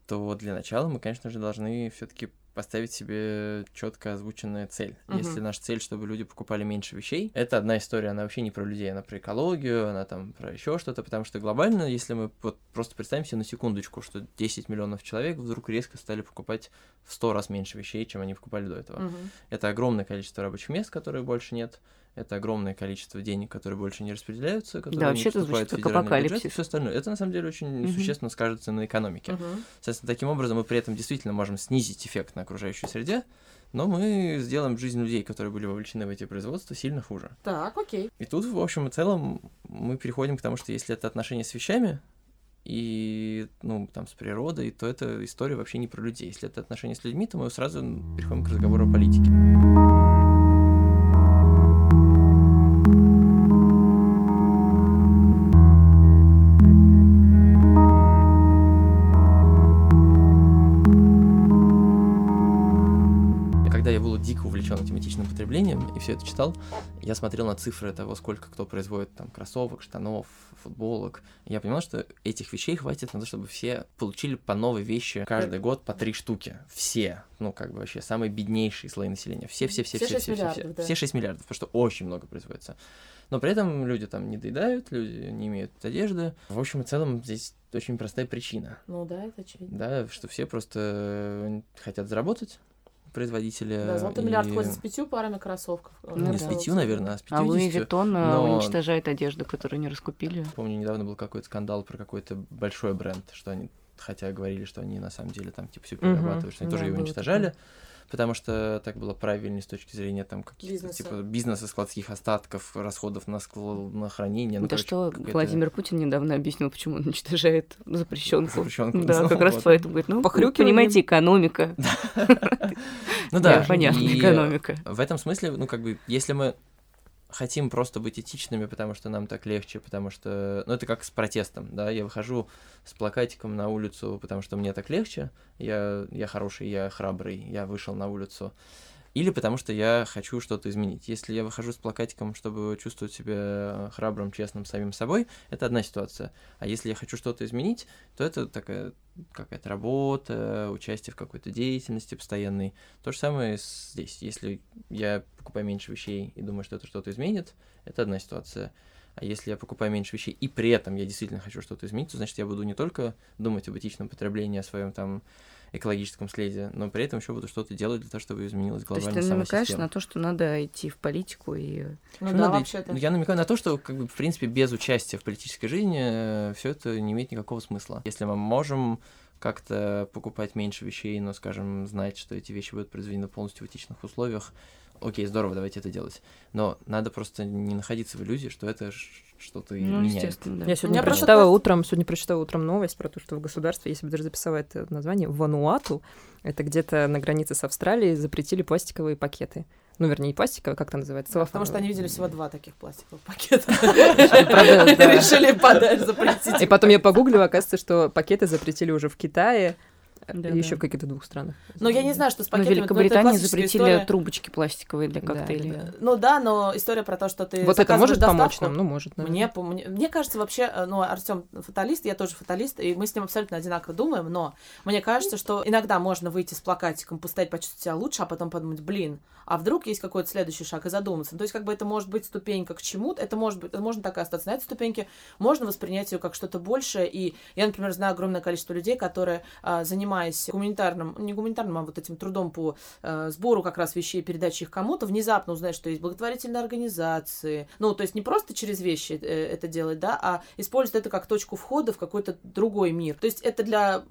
то для начала мы, конечно же, должны все-таки поставить себе четко озвученная цель. Мгм. Если наша цель, чтобы люди покупали меньше вещей, это одна история, она вообще не про людей, она про экологию, она там про еще что-то, потому что глобально, если мы вот просто представим себе на секундочку, что 10 миллионов человек вдруг резко стали покупать в 100 раз меньше вещей, чем они покупали до этого. Мгм. Это огромное количество рабочих мест, которые больше нет. Это огромное количество денег, которые больше не распределяются, которые вообще не поступают в федеральный бюджет, апокалипсис. и все остальное. Это на самом деле очень Мгм. существенно скажется на экономике. Мгм. Соответственно, таким образом мы при этом действительно можем снизить эффект на окружающей среде, но мы сделаем жизнь людей, которые были вовлечены в эти производства, сильно хуже. Так, окей. И тут, в общем и целом, мы переходим к тому, что если это отношения с вещами и, ну, там, с природой, то это история вообще не про людей. Если это отношения с людьми, то мы сразу переходим к разговору о политике. Потреблением и все это читал, я смотрел на цифры того, сколько кто производит там кроссовок, штанов, футболок. Я понимал, что этих вещей хватит на то, чтобы все получили по новой вещи каждый год по три штуки. Все. Ну, как бы вообще самые беднейшие слои населения. Все, все, все, Все все, шесть все, все, все. миллиардов, да. Все 6 миллиардов, потому что очень много производится. Но при этом люди там не доедают, люди не имеют одежды. В общем и целом здесь очень простая причина. Ну да, это очевидно. Да, что все просто э, хотят заработать, производители. Да, золотой и- миллиард ходит с пятью парами кроссовков. Ну Не с да. пятью, наверное, а с А Луи 50. Виттон э, но- уничтожает одежду, которую не раскупили. Помню, недавно был какой-то скандал про какой-то большой бренд, что они, хотя говорили, что они на самом деле там типа все перерабатывают, что они да, тоже его было уничтожали. Потому что так было правильнее с точки зрения там каких-то типа бизнеса, складских остатков, расходов на, скл... на хранение. Ну, да короче, что Владимир Путин недавно объяснил, почему он уничтожает запрещенку. Запрещенку. Да, Ну, как раз поэтому говорит, ну, Похрюкиванием. понимаете, экономика. Ну да, понятно, экономика. В этом смысле, ну как бы, если мы хотим просто быть этичными, потому что нам так легче, потому что, ну это как с протестом, да, я выхожу с плакатиком на улицу, потому что мне так легче, я, я хороший, я храбрый, я вышел на улицу, или потому что я хочу что-то изменить. Если я выхожу с плакатиком, чтобы чувствовать себя храбрым, честным самим собой, это одна ситуация. А если я хочу что-то изменить, то это такая какая-то работа, участие в какой-то деятельности постоянной. То же самое здесь. Если я покупаю меньше вещей и думаю, что это что-то изменит, это одна ситуация. А если я покупаю меньше вещей и при этом я действительно хочу что-то изменить, то значит я буду не только думать об этичном потреблении, о своем там экологическом следе, но при этом еще буду что-то делать для того, чтобы изменилась То есть ты намекаешь система. на то, что надо идти в политику и... Ну да, надо- вообще-то. ну, Я намекаю на то, что, как бы, в принципе, без участия в политической жизни все это не имеет никакого смысла. Если мы можем как-то покупать меньше вещей, но, скажем, знать, что эти вещи будут произведены полностью в этичных условиях, окей, здорово, давайте это делать. Но надо просто не находиться в иллюзии, что это что-то Ну, меняет. да. Я сегодня просто прочитала кажется- утром, сегодня прочитала утром новость про то, что в государстве, если бы даже записала это название, Вануату, это где-то на границе с Австралией, запретили пластиковые пакеты. Ну, вернее, не пластиковые, как это называется? Потому целлофановые. что они видели всего два таких пластиковых пакета. Да. Решили подальше запретить. И потом я погуглила, оказывается, что пакеты запретили уже в Китае Да, еще да. в каких-то двух странах. Ну, я не знаю, что с Но в пакетами. но Великобритании классическая запретили история. трубочки пластиковые для Да, коктейлей. да. Ну да, но история про то, что ты Вот это может помочь доставку. нам? Ну, может. наверное. Мне, мне, мне кажется, вообще, э, ну, Артем фаталист, я тоже фаталист, и мы с ним абсолютно одинаково думаем, но мне кажется, что иногда можно выйти с плакатиком, постоять, почувствовать себя лучше, а потом подумать, блин, а вдруг есть какой-то следующий шаг и задуматься. То есть, как бы это может быть ступенька к чему-то, это может быть, можно так и остаться на этой ступеньке, можно воспринять ее как что-то большее, и я, например, знаю огромное количество людей, которые, а, занимаясь гуманитарным, не гуманитарным, а вот этим трудом по э, сбору как раз вещей, передаче их кому-то, внезапно узнают, что есть благотворительные организации. Ну, то есть не просто через вещи э, это делать, да, а используют это как точку входа в какой-то другой мир. То есть это для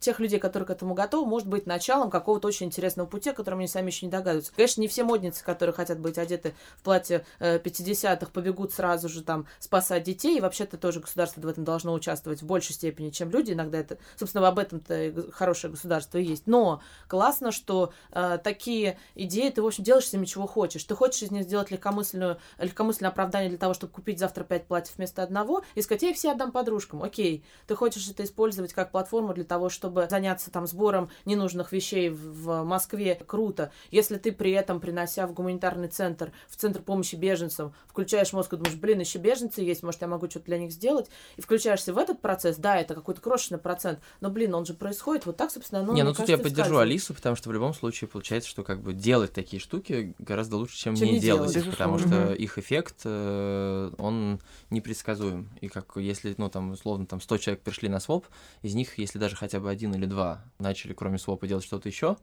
тех людей, которые к этому готовы, может быть началом какого-то очень интересного пути, о котором они сами еще не догадываются. Конечно, не все модницы, которые хотят быть одеты в платье э, 50-х, побегут сразу же там спасать детей, и вообще-то тоже государство в этом должно участвовать в большей степени, чем люди. Иногда это, собственно, об этом-то хорошее государство и есть. Но классно, что э, такие идеи ты, в общем, делаешь с ними чего хочешь. Ты хочешь из них сделать легкомысленную, легкомысленное оправдание для того, чтобы купить завтра пять платьев вместо одного, и сказать, я их все отдам подружкам. Окей, ты хочешь это использовать как платформу для того, чтобы заняться там сбором ненужных вещей в, в Москве. Круто. Если ты при этом, принося в гуманитарный центр, в центр помощи беженцам, включаешь мозг и думаешь, блин, еще беженцы есть, может, я могу что-то для них сделать, и включаешься в этот процесс, да, это какой-то крошечный процент, но, блин, он же происходит вот так, собственно, ну, не, ну тут кажется, я поддержу. Алису, потому что в любом случае получается, что как бы делать такие штуки гораздо лучше, чем, Чем не, не делать, делать. потому что их эффект, э, он непредсказуем. И как если, ну там, условно, там 100 человек пришли на своп, из них, если даже хотя бы один или два начали, кроме свопа, делать что-то еще,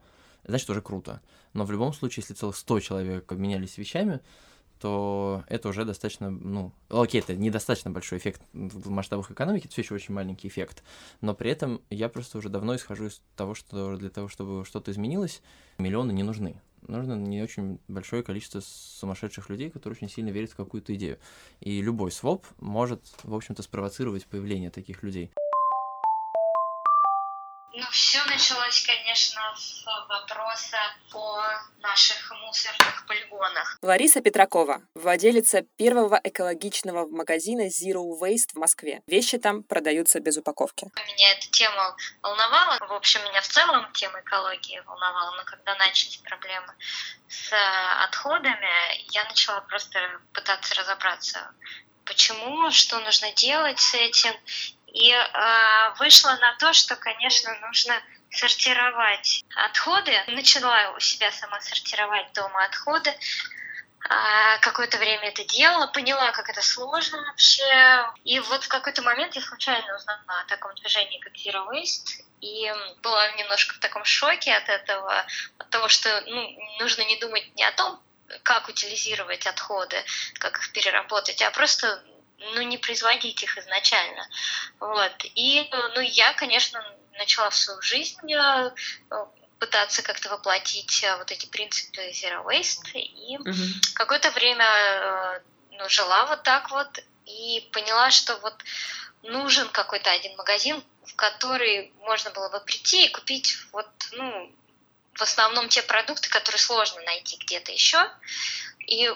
значит, уже круто. Но в любом случае, если целых 100 человек обменялись вещами, то это уже достаточно, ну, окей, это недостаточно большой эффект в масштабах экономики, это все еще очень маленький эффект, но при этом я просто уже давно исхожу из того, что для того, чтобы что-то изменилось, миллионы не нужны. Нужно не очень большое количество сумасшедших людей, которые очень сильно верят в какую-то идею. И любой своп может, в общем-то, спровоцировать появление таких людей. Ну, все началось, конечно, с вопроса о наших мусорных полигонах. Лариса Петракова, владелица первого экологичного магазина Zero Waste в Москве. Вещи там продаются без упаковки. Меня эта тема волновала. В общем, меня в целом тема экологии волновала. Но когда начались проблемы с отходами, я начала просто пытаться разобраться, почему, что нужно делать с этим. И э, вышла на то, что, конечно, нужно сортировать отходы. Начала у себя сама сортировать дома отходы. А, Какое-то время это делала, поняла, как это сложно вообще. И вот в какой-то момент я случайно узнала о таком движении, как Zero Waste, и была немножко в таком шоке от этого, от того, что ну, нужно не думать не о том, как утилизировать отходы, как их переработать, а просто ну, не производить их изначально. Вот. И, ну, я, конечно, начала в свою жизнь э, пытаться как-то воплотить э, вот эти принципы Zero Waste. И Мгм. какое-то время э, ну, жила вот так вот и поняла, что вот нужен какой-то один магазин, в который можно было бы прийти и купить вот, ну, в основном те продукты, которые сложно найти где-то еще. И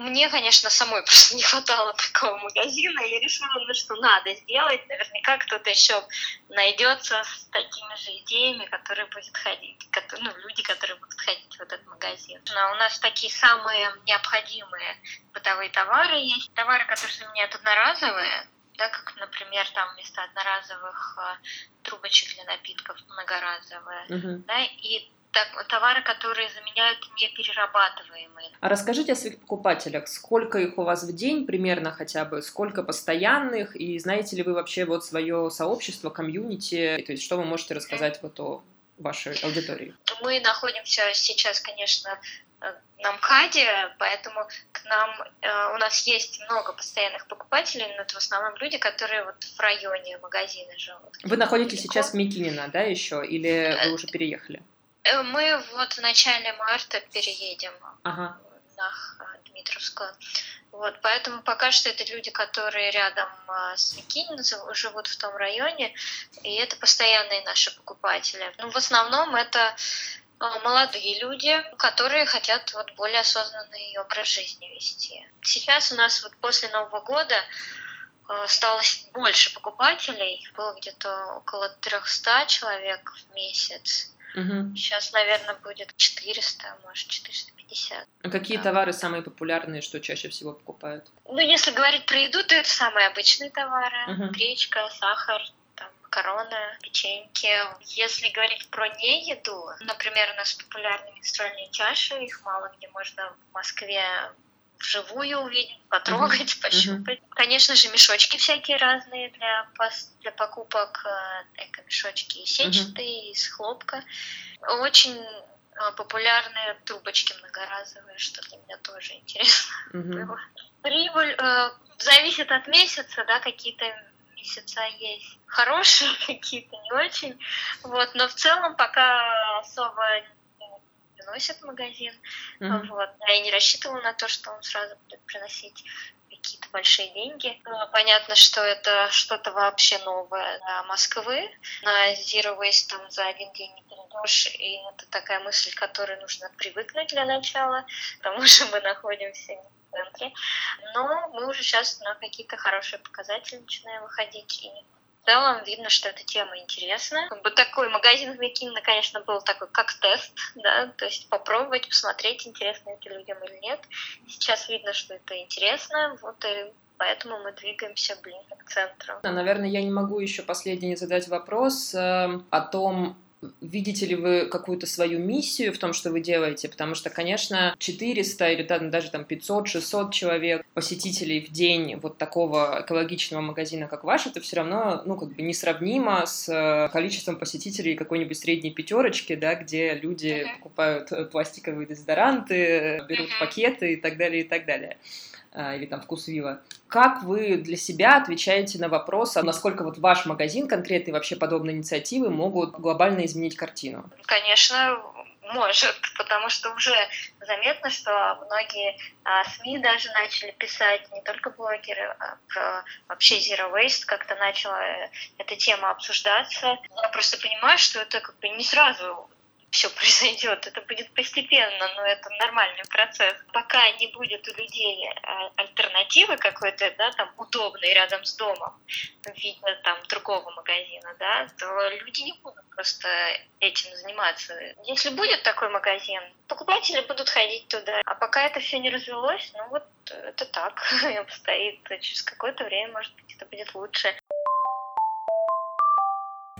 мне, конечно, самой просто не хватало такого магазина. Я решила, ну, что надо сделать. Наверняка кто-то еще найдется с такими же идеями, которые будет ходить, кото- ну, люди, которые будут ходить в этот магазин. Но у нас такие самые необходимые бытовые товары есть. Товары, которые заменяют одноразовые, да, как, например, там вместо одноразовых э, трубочек для напитков многоразовые, Мгм. да, и так- товары, которые заменяют неперерабатываемые. А расскажите о своих покупателях. Сколько их у вас в день примерно хотя бы? Сколько постоянных? И знаете ли вы вообще вот свое сообщество, комьюнити? То есть что вы можете рассказать вот о вашей аудитории? Мы находимся сейчас, конечно, э, на МКАДе, поэтому к нам э, у нас есть много постоянных покупателей, но это в основном люди, которые вот в районе магазина живут. Вы находитесь Далеко. сейчас в Микинино, да, еще? Или вы уже переехали? Э, Мы вот в начале марта переедем Ага. на Х- Дмитровскую. Вот, поэтому пока что это люди, которые рядом а, с Микинино зав- живут в том районе, и это постоянные наши покупатели. Ну, в основном это а, молодые люди, которые хотят вот более осознанный образ жизни вести. Сейчас у нас вот после Нового года а, стало больше покупателей, было где-то около 300 человек в месяц. Мгм. Сейчас, наверное, будет 400, может, 450. А какие Да. товары самые популярные, что чаще всего покупают? Ну, если говорить про еду, то это самые обычные товары. Мгм. Гречка, сахар, там, макароны, печеньки. Если говорить про не еду, например, у нас популярны менструальные чаши, их мало где можно в Москве вживую увидеть, потрогать, пощупать. Конечно же, мешочки всякие разные для, для покупок, э, эко-мешочки сетчатые, из хлопка. Очень э, популярные трубочки многоразовые, что для меня тоже интересно Мгм. было. Прибыль э, зависит от месяца, да, какие-то месяца есть хорошие, какие-то не очень. Вот, но в целом пока особо приносит магазин. Мгм. Вот. Я и не рассчитывала на то, что он сразу будет приносить какие-то большие деньги. Понятно, что это что-то вообще новое для Москвы. На Zero Waste там за один день не перейдешь, и это такая мысль, к которой нужно привыкнуть для начала. К тому же мы находимся не в центре. Но мы уже сейчас на какие-то хорошие показатели начинаем выходить. И в целом видно, что эта тема интересна. Как бы такой магазин в Микино, конечно, был такой как тест, да, то есть попробовать, посмотреть, интересно это людям или нет. Сейчас видно, что это интересно, вот и поэтому мы двигаемся ближе к центру. Наверное, я не могу еще последний задать вопрос э, о том, видите ли вы какую-то свою миссию в том, что вы делаете, потому что, конечно, 400 или там, даже там 500-600 человек посетителей в день вот такого экологичного магазина, как ваш, это все равно, ну, как бы несравнимо с э, количеством посетителей какой-нибудь средней пятерочки, да, где люди Мгм. покупают э, пластиковые дезодоранты, э, берут Мгм. пакеты и так далее, и так далее или там вкус вива. Как вы для себя отвечаете на вопрос, а насколько вот ваш магазин, конкретные вообще подобные инициативы могут глобально изменить картину? Конечно, может, потому что уже заметно, что многие а, СМИ даже начали писать, не только блогеры, а про вообще Zero Waste, как-то начала э, эта тема обсуждаться. Я просто понимаю, что это как бы не сразу все произойдет, это будет постепенно, но это нормальный процесс. Пока не будет у людей а, альтернативы какой-то, да, там, удобной рядом с домом, в виде там другого магазина, да, то люди не будут просто этим заниматься. Если будет такой магазин, покупатели будут ходить туда. А пока это все не развелось, ну вот это так обстоит. Через какое-то время, может быть, это будет лучше.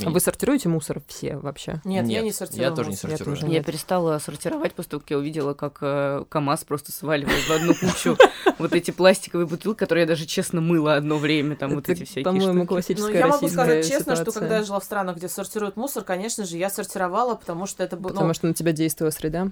А вы сортируете мусор все вообще? Нет, я Нет, не я сортирую. тоже не сортирую. тоже. Я перестала сортировать, после того, как я увидела, как э, КАМАЗ просто сваливает в одну кучу вот эти пластиковые бутылки, которые я даже честно мыла одно время, там вот эти всякие По-моему, классическая Ну, я могу сказать честно, что когда я жила в странах, где сортируют мусор, конечно же, я сортировала, потому что это было... Потому что на тебя действовала среда.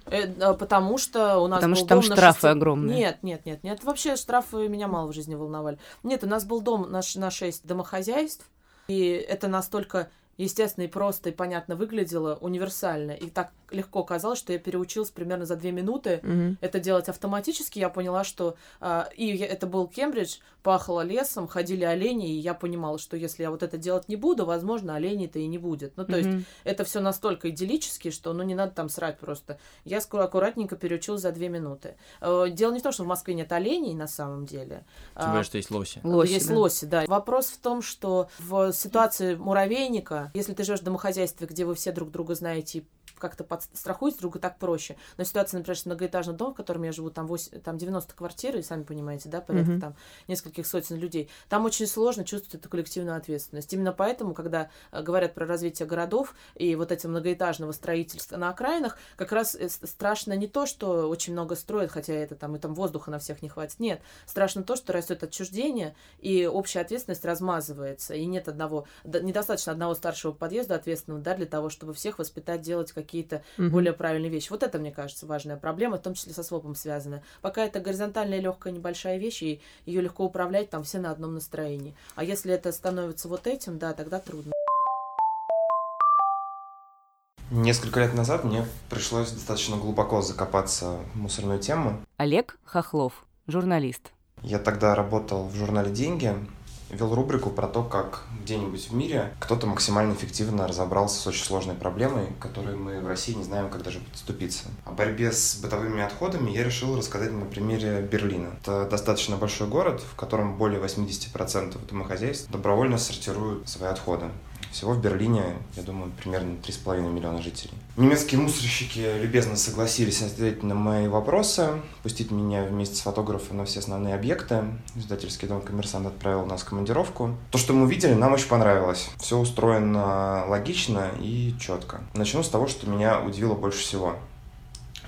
потому что у нас Потому что там штрафы огромные. Нет, нет, нет, нет. Вообще штрафы меня мало в жизни волновали. Нет, у нас был дом на 6 домохозяйств, и это настолько естественно, и просто, и понятно выглядело, универсально. И так легко казалось, что я переучилась примерно за две минуты Мгм. это делать автоматически. Я поняла, что... а, и я- это был Кембридж, пахло лесом, ходили олени, и я понимала, что если я вот это делать не буду, возможно, оленей-то и не будет. Ну, то есть Мгм. это все настолько идиллически, что ну не надо там срать просто. Я скоро аккуратненько переучилась за две минуты. Э, Дело не в том, что в Москве нет оленей на самом деле. Тем А, более, что есть лоси. Лоси, есть да. лоси, да. Вопрос в том, что в ситуации муравейника, если ты живешь в домохозяйстве, где вы все друг друга знаете как-то подстрахуете друг друга, так проще. Но ситуация, например, с многоэтажным домом, в котором я живу, там, 8, там 90 квартир, и сами понимаете, да, порядка Мгм. там нескольких сотен людей. Там очень сложно чувствовать эту коллективную ответственность. Именно поэтому, когда э, говорят про развитие городов и вот этого многоэтажного строительства на окраинах, как раз э, страшно не то, что очень много строят, хотя это там и там воздуха на всех не хватит. Нет, страшно то, что растет отчуждение, и общая ответственность размазывается, и нет одного, недостаточно одного старшего подъезда ответственного, да, для того, чтобы всех воспитать, делать какие-то Мгм. более правильные вещи. Вот это, мне кажется, важная проблема, в том числе со свопом связана. Пока это горизонтальная легкая небольшая вещь, и ее легко управлять, там все на одном настроении. А если это становится вот этим, да, тогда трудно. Несколько лет назад мне пришлось достаточно глубоко закопаться в мусорную тему. Олег Хохлов, журналист. Я тогда работал в журнале «Деньги», вел рубрику про то, как где-нибудь в мире кто-то максимально эффективно разобрался с очень сложной проблемой, которой мы в России не знаем, как даже подступиться. О борьбе с бытовыми отходами я решил рассказать на примере Берлина. Это достаточно большой город, в котором более 80% домохозяйств добровольно сортируют свои отходы. Всего в Берлине, я думаю, примерно 3,5 миллиона жителей. Немецкие мусорщики любезно согласились ответить на мои вопросы, пустить меня вместе с фотографом на все основные объекты. Издательский дом «Коммерсант» отправил нас в командировку. То, что мы увидели, нам очень понравилось. Все устроено логично и четко. Начну с того, что меня удивило больше всего.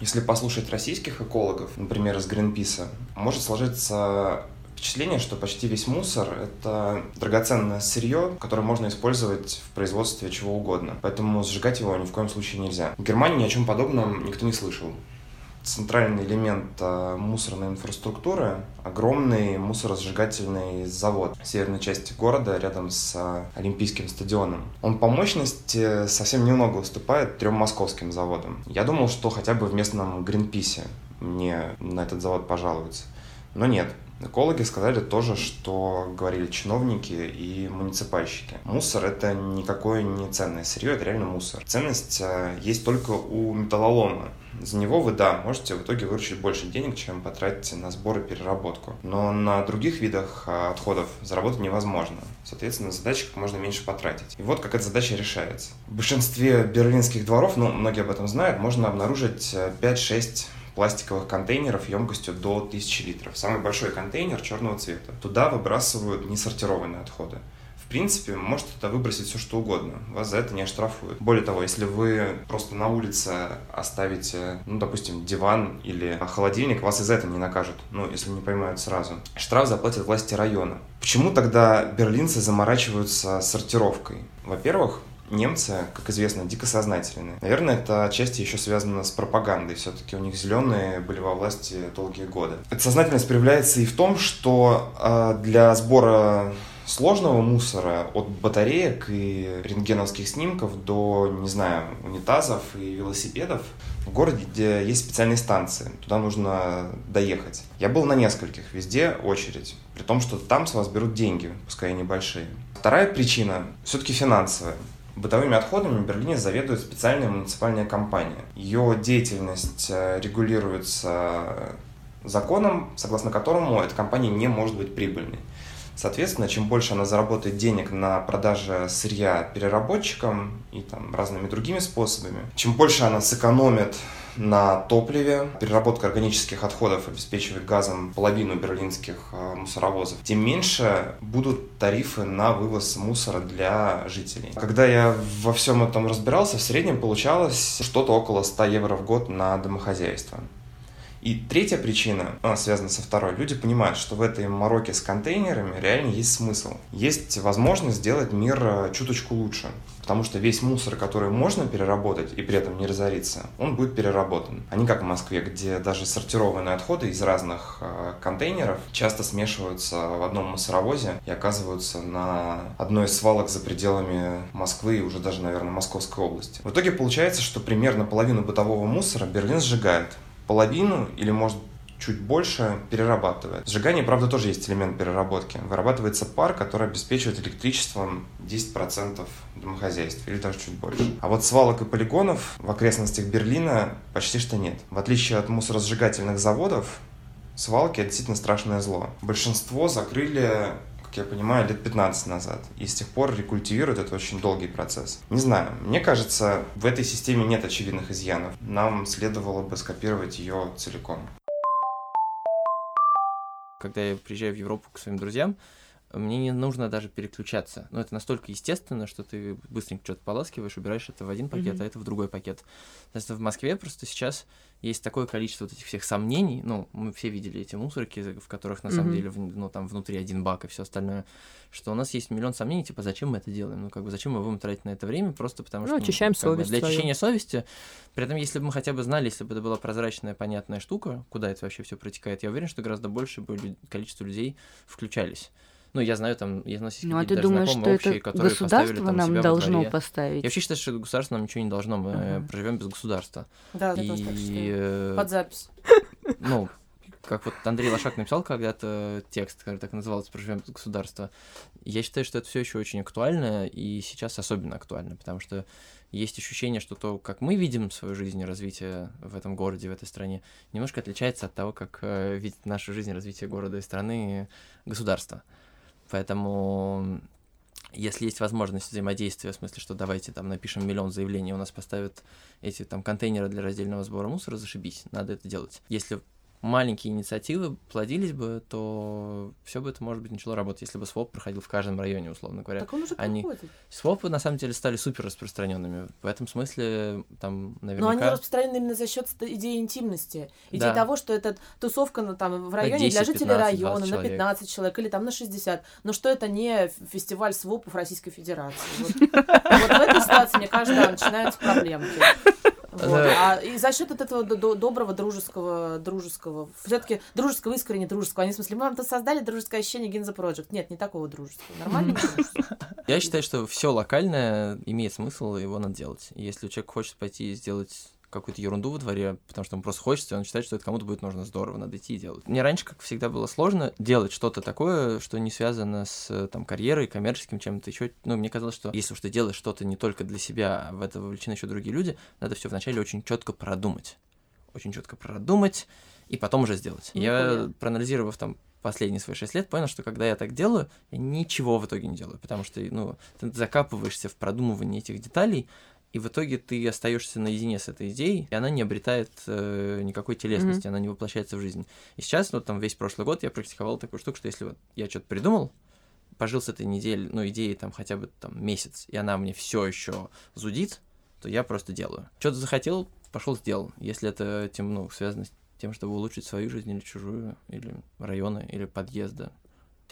Если послушать российских экологов, например, из Гринписа, может сложиться впечатление, что почти весь мусор — это драгоценное сырье, которое можно использовать в производстве чего угодно. Поэтому сжигать его ни в коем случае нельзя. В Германии ни о чем подобном никто не слышал. Центральный элемент э, мусорной инфраструктуры — огромный мусоросжигательный завод в северной части города, рядом с э, Олимпийским стадионом. Он по мощности совсем немного уступает трем московским заводам. Я думал, что хотя бы в местном Гринписе мне на этот завод пожалуются. Но нет, Экологи сказали то же, что говорили чиновники и муниципальщики. Мусор — это никакое не ценное сырье, это реально мусор. Ценность э, есть только у металлолома. За него вы, да, можете в итоге выручить больше денег, чем потратите на сбор и переработку. Но на других видах э, отходов заработать невозможно. Соответственно, задачи как можно меньше потратить. И вот как эта задача решается. В большинстве берлинских дворов, ну, многие об этом знают, можно обнаружить э, 5-6 пластиковых контейнеров емкостью до 1000 литров. Самый большой контейнер черного цвета. Туда выбрасывают несортированные отходы. В принципе, можете туда выбросить все что угодно. Вас за это не оштрафуют. Более того, если вы просто на улице оставите, ну, допустим, диван или холодильник, вас и за это не накажут. Ну, если не поймают сразу. Штраф заплатят власти района. Почему тогда берлинцы заморачиваются сортировкой? Во-первых, немцы, как известно, дико сознательные. Наверное, это отчасти еще связано с пропагандой. Все-таки у них зеленые были во власти долгие годы. Эта сознательность проявляется и в том, что э, для сбора сложного мусора от батареек и рентгеновских снимков до, не знаю, унитазов и велосипедов в городе, где есть специальные станции. Туда нужно доехать. Я был на нескольких, везде очередь. При том, что там с вас берут деньги, пускай и небольшие. Вторая причина все-таки финансовая. Бытовыми отходами в Берлине заведует специальная муниципальная компания. Ее деятельность регулируется законом, согласно которому эта компания не может быть прибыльной. Соответственно, чем больше она заработает денег на продаже сырья переработчикам и там разными другими способами, чем больше она сэкономит на топливе, переработка органических отходов обеспечивает газом половину берлинских э, мусоровозов, тем меньше будут тарифы на вывоз мусора для жителей. Когда я во всем этом разбирался, в среднем получалось что-то около 100 евро в год на домохозяйство. И третья причина, она связана со второй. Люди понимают, что в этой мороке с контейнерами реально есть смысл. Есть возможность сделать мир э, чуточку лучше. Потому что весь мусор, который можно переработать и при этом не разориться, он будет переработан. А не как в Москве, где даже сортированные отходы из разных э, контейнеров часто смешиваются в одном мусоровозе и оказываются на одной из свалок за пределами Москвы и уже даже, наверное, Московской области. В итоге получается, что примерно половину бытового мусора Берлин сжигает половину или, может, чуть больше перерабатывает. В сжигании, правда, тоже есть элемент переработки. Вырабатывается пар, который обеспечивает электричеством 10% домохозяйств, или даже чуть больше. А вот свалок и полигонов в окрестностях Берлина почти что нет. В отличие от мусоросжигательных заводов, свалки — это действительно страшное зло. Большинство закрыли как я понимаю, лет 15 назад. И с тех пор рекультивируют это очень долгий процесс. Не знаю, мне кажется, в этой системе нет очевидных изъянов. Нам следовало бы скопировать ее целиком. Когда я приезжаю в Европу к своим друзьям, мне не нужно даже переключаться. Но это настолько естественно, что ты быстренько что-то поласкиваешь, убираешь это в один пакет, mm-hmm. а это в другой пакет. Есть в Москве просто сейчас есть такое количество вот этих всех сомнений. Ну, мы все видели эти мусорки, в которых на mm-hmm. самом деле, ну, там внутри один бак и все остальное, что у нас есть миллион сомнений, типа, зачем мы это делаем? Ну, как бы, зачем мы будем тратить на это время? Просто потому ну, что... Ну, очищаем совесть. Бы, для очищения совести. При этом, если бы мы хотя бы знали, если бы это была прозрачная, понятная штука, куда это вообще все протекает, я уверен, что гораздо больше бы количество людей включались. Ну, я знаю, там, я есть ну, а ты думаешь, что общие, это которые государство там, нам должно поставить? Я вообще считаю, что государство нам ничего не должно, мы uh-huh. проживем без государства. Да, и... это Под запись. Ну, как вот Андрей Лошак написал когда-то текст, который так назывался «Проживем без государства». Я считаю, что это все еще очень актуально, и сейчас особенно актуально, потому что есть ощущение, что то, как мы видим свою жизнь и развитие в этом городе, в этой стране, немножко отличается от того, как э, видит нашу жизнь и развитие города и страны государство. Поэтому если есть возможность взаимодействия, в смысле, что давайте там напишем миллион заявлений, у нас поставят эти там контейнеры для раздельного сбора мусора, зашибись, надо это делать. Если маленькие инициативы плодились бы, то все бы это, может быть, начало работать, если бы своп проходил в каждом районе, условно говоря. Так он уже они... проходит. Свопы, на самом деле, стали супер распространенными. В этом смысле, там, наверняка... Но они распространены именно за счет идеи интимности. Идеи да. того, что это тувка ну, там, в районе 10, для жителей 15, района, на 15 человек или там на 60. Но что это не фестиваль свопов Российской Федерации. Вот в этой ситуации, мне кажется, начинаются проблемки. Вот. А и за счет от этого доброго дружеского, дружеского, все-таки дружеского, искренне дружеского. Они в смысле, мы вам тут создали дружеское ощущение Гинза Project. Нет, не такого дружеского. Нормально? Я считаю, что все локальное имеет смысл, его надо делать. Если человек хочет пойти и сделать какую-то ерунду во дворе, потому что ему просто хочется, и он считает, что это кому-то будет нужно здорово, надо идти и делать. Мне раньше, как всегда, было сложно делать что-то такое, что не связано с там, карьерой, коммерческим чем-то еще. Ну, мне казалось, что если уж ты делаешь что-то не только для себя, а в это вовлечены еще другие люди, надо все вначале очень четко продумать. Очень четко продумать и потом уже сделать. Ну, я, понятно. проанализировав там последние свои шесть лет понял, что когда я так делаю, я ничего в итоге не делаю, потому что, ну, ты закапываешься в продумывание этих деталей, и в итоге ты остаешься наедине с этой идеей, и она не обретает э, никакой телесности, mm-hmm. она не воплощается в жизнь. И сейчас, ну, там, весь прошлый год я практиковал такую штуку, что если вот я что-то придумал, пожил с этой неделей, ну, идеей там хотя бы там месяц, и она мне все еще зудит, то я просто делаю. Что-то захотел, пошел сделал. Если это тем, ну, связано с тем, чтобы улучшить свою жизнь или чужую, или районы, или подъезда,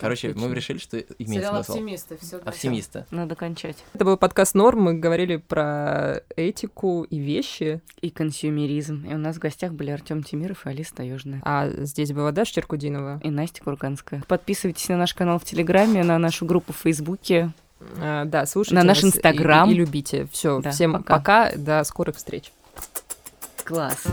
Короче, мы решили, что имеет Сериал смысл. оптимисты, все. Оптимисты. Надо кончать. Это был подкаст Норм, мы говорили про этику и вещи. И консюмеризм. И у нас в гостях были Артем Тимиров и Алиса Таежная. А здесь была Даша Черкудинова. И Настя Курганская. Подписывайтесь на наш канал в Телеграме, на нашу группу в Фейсбуке. А, да, слушайте на наш Инстаграм. И, и, и любите. Все, да, всем пока. пока, до скорых встреч. Класс.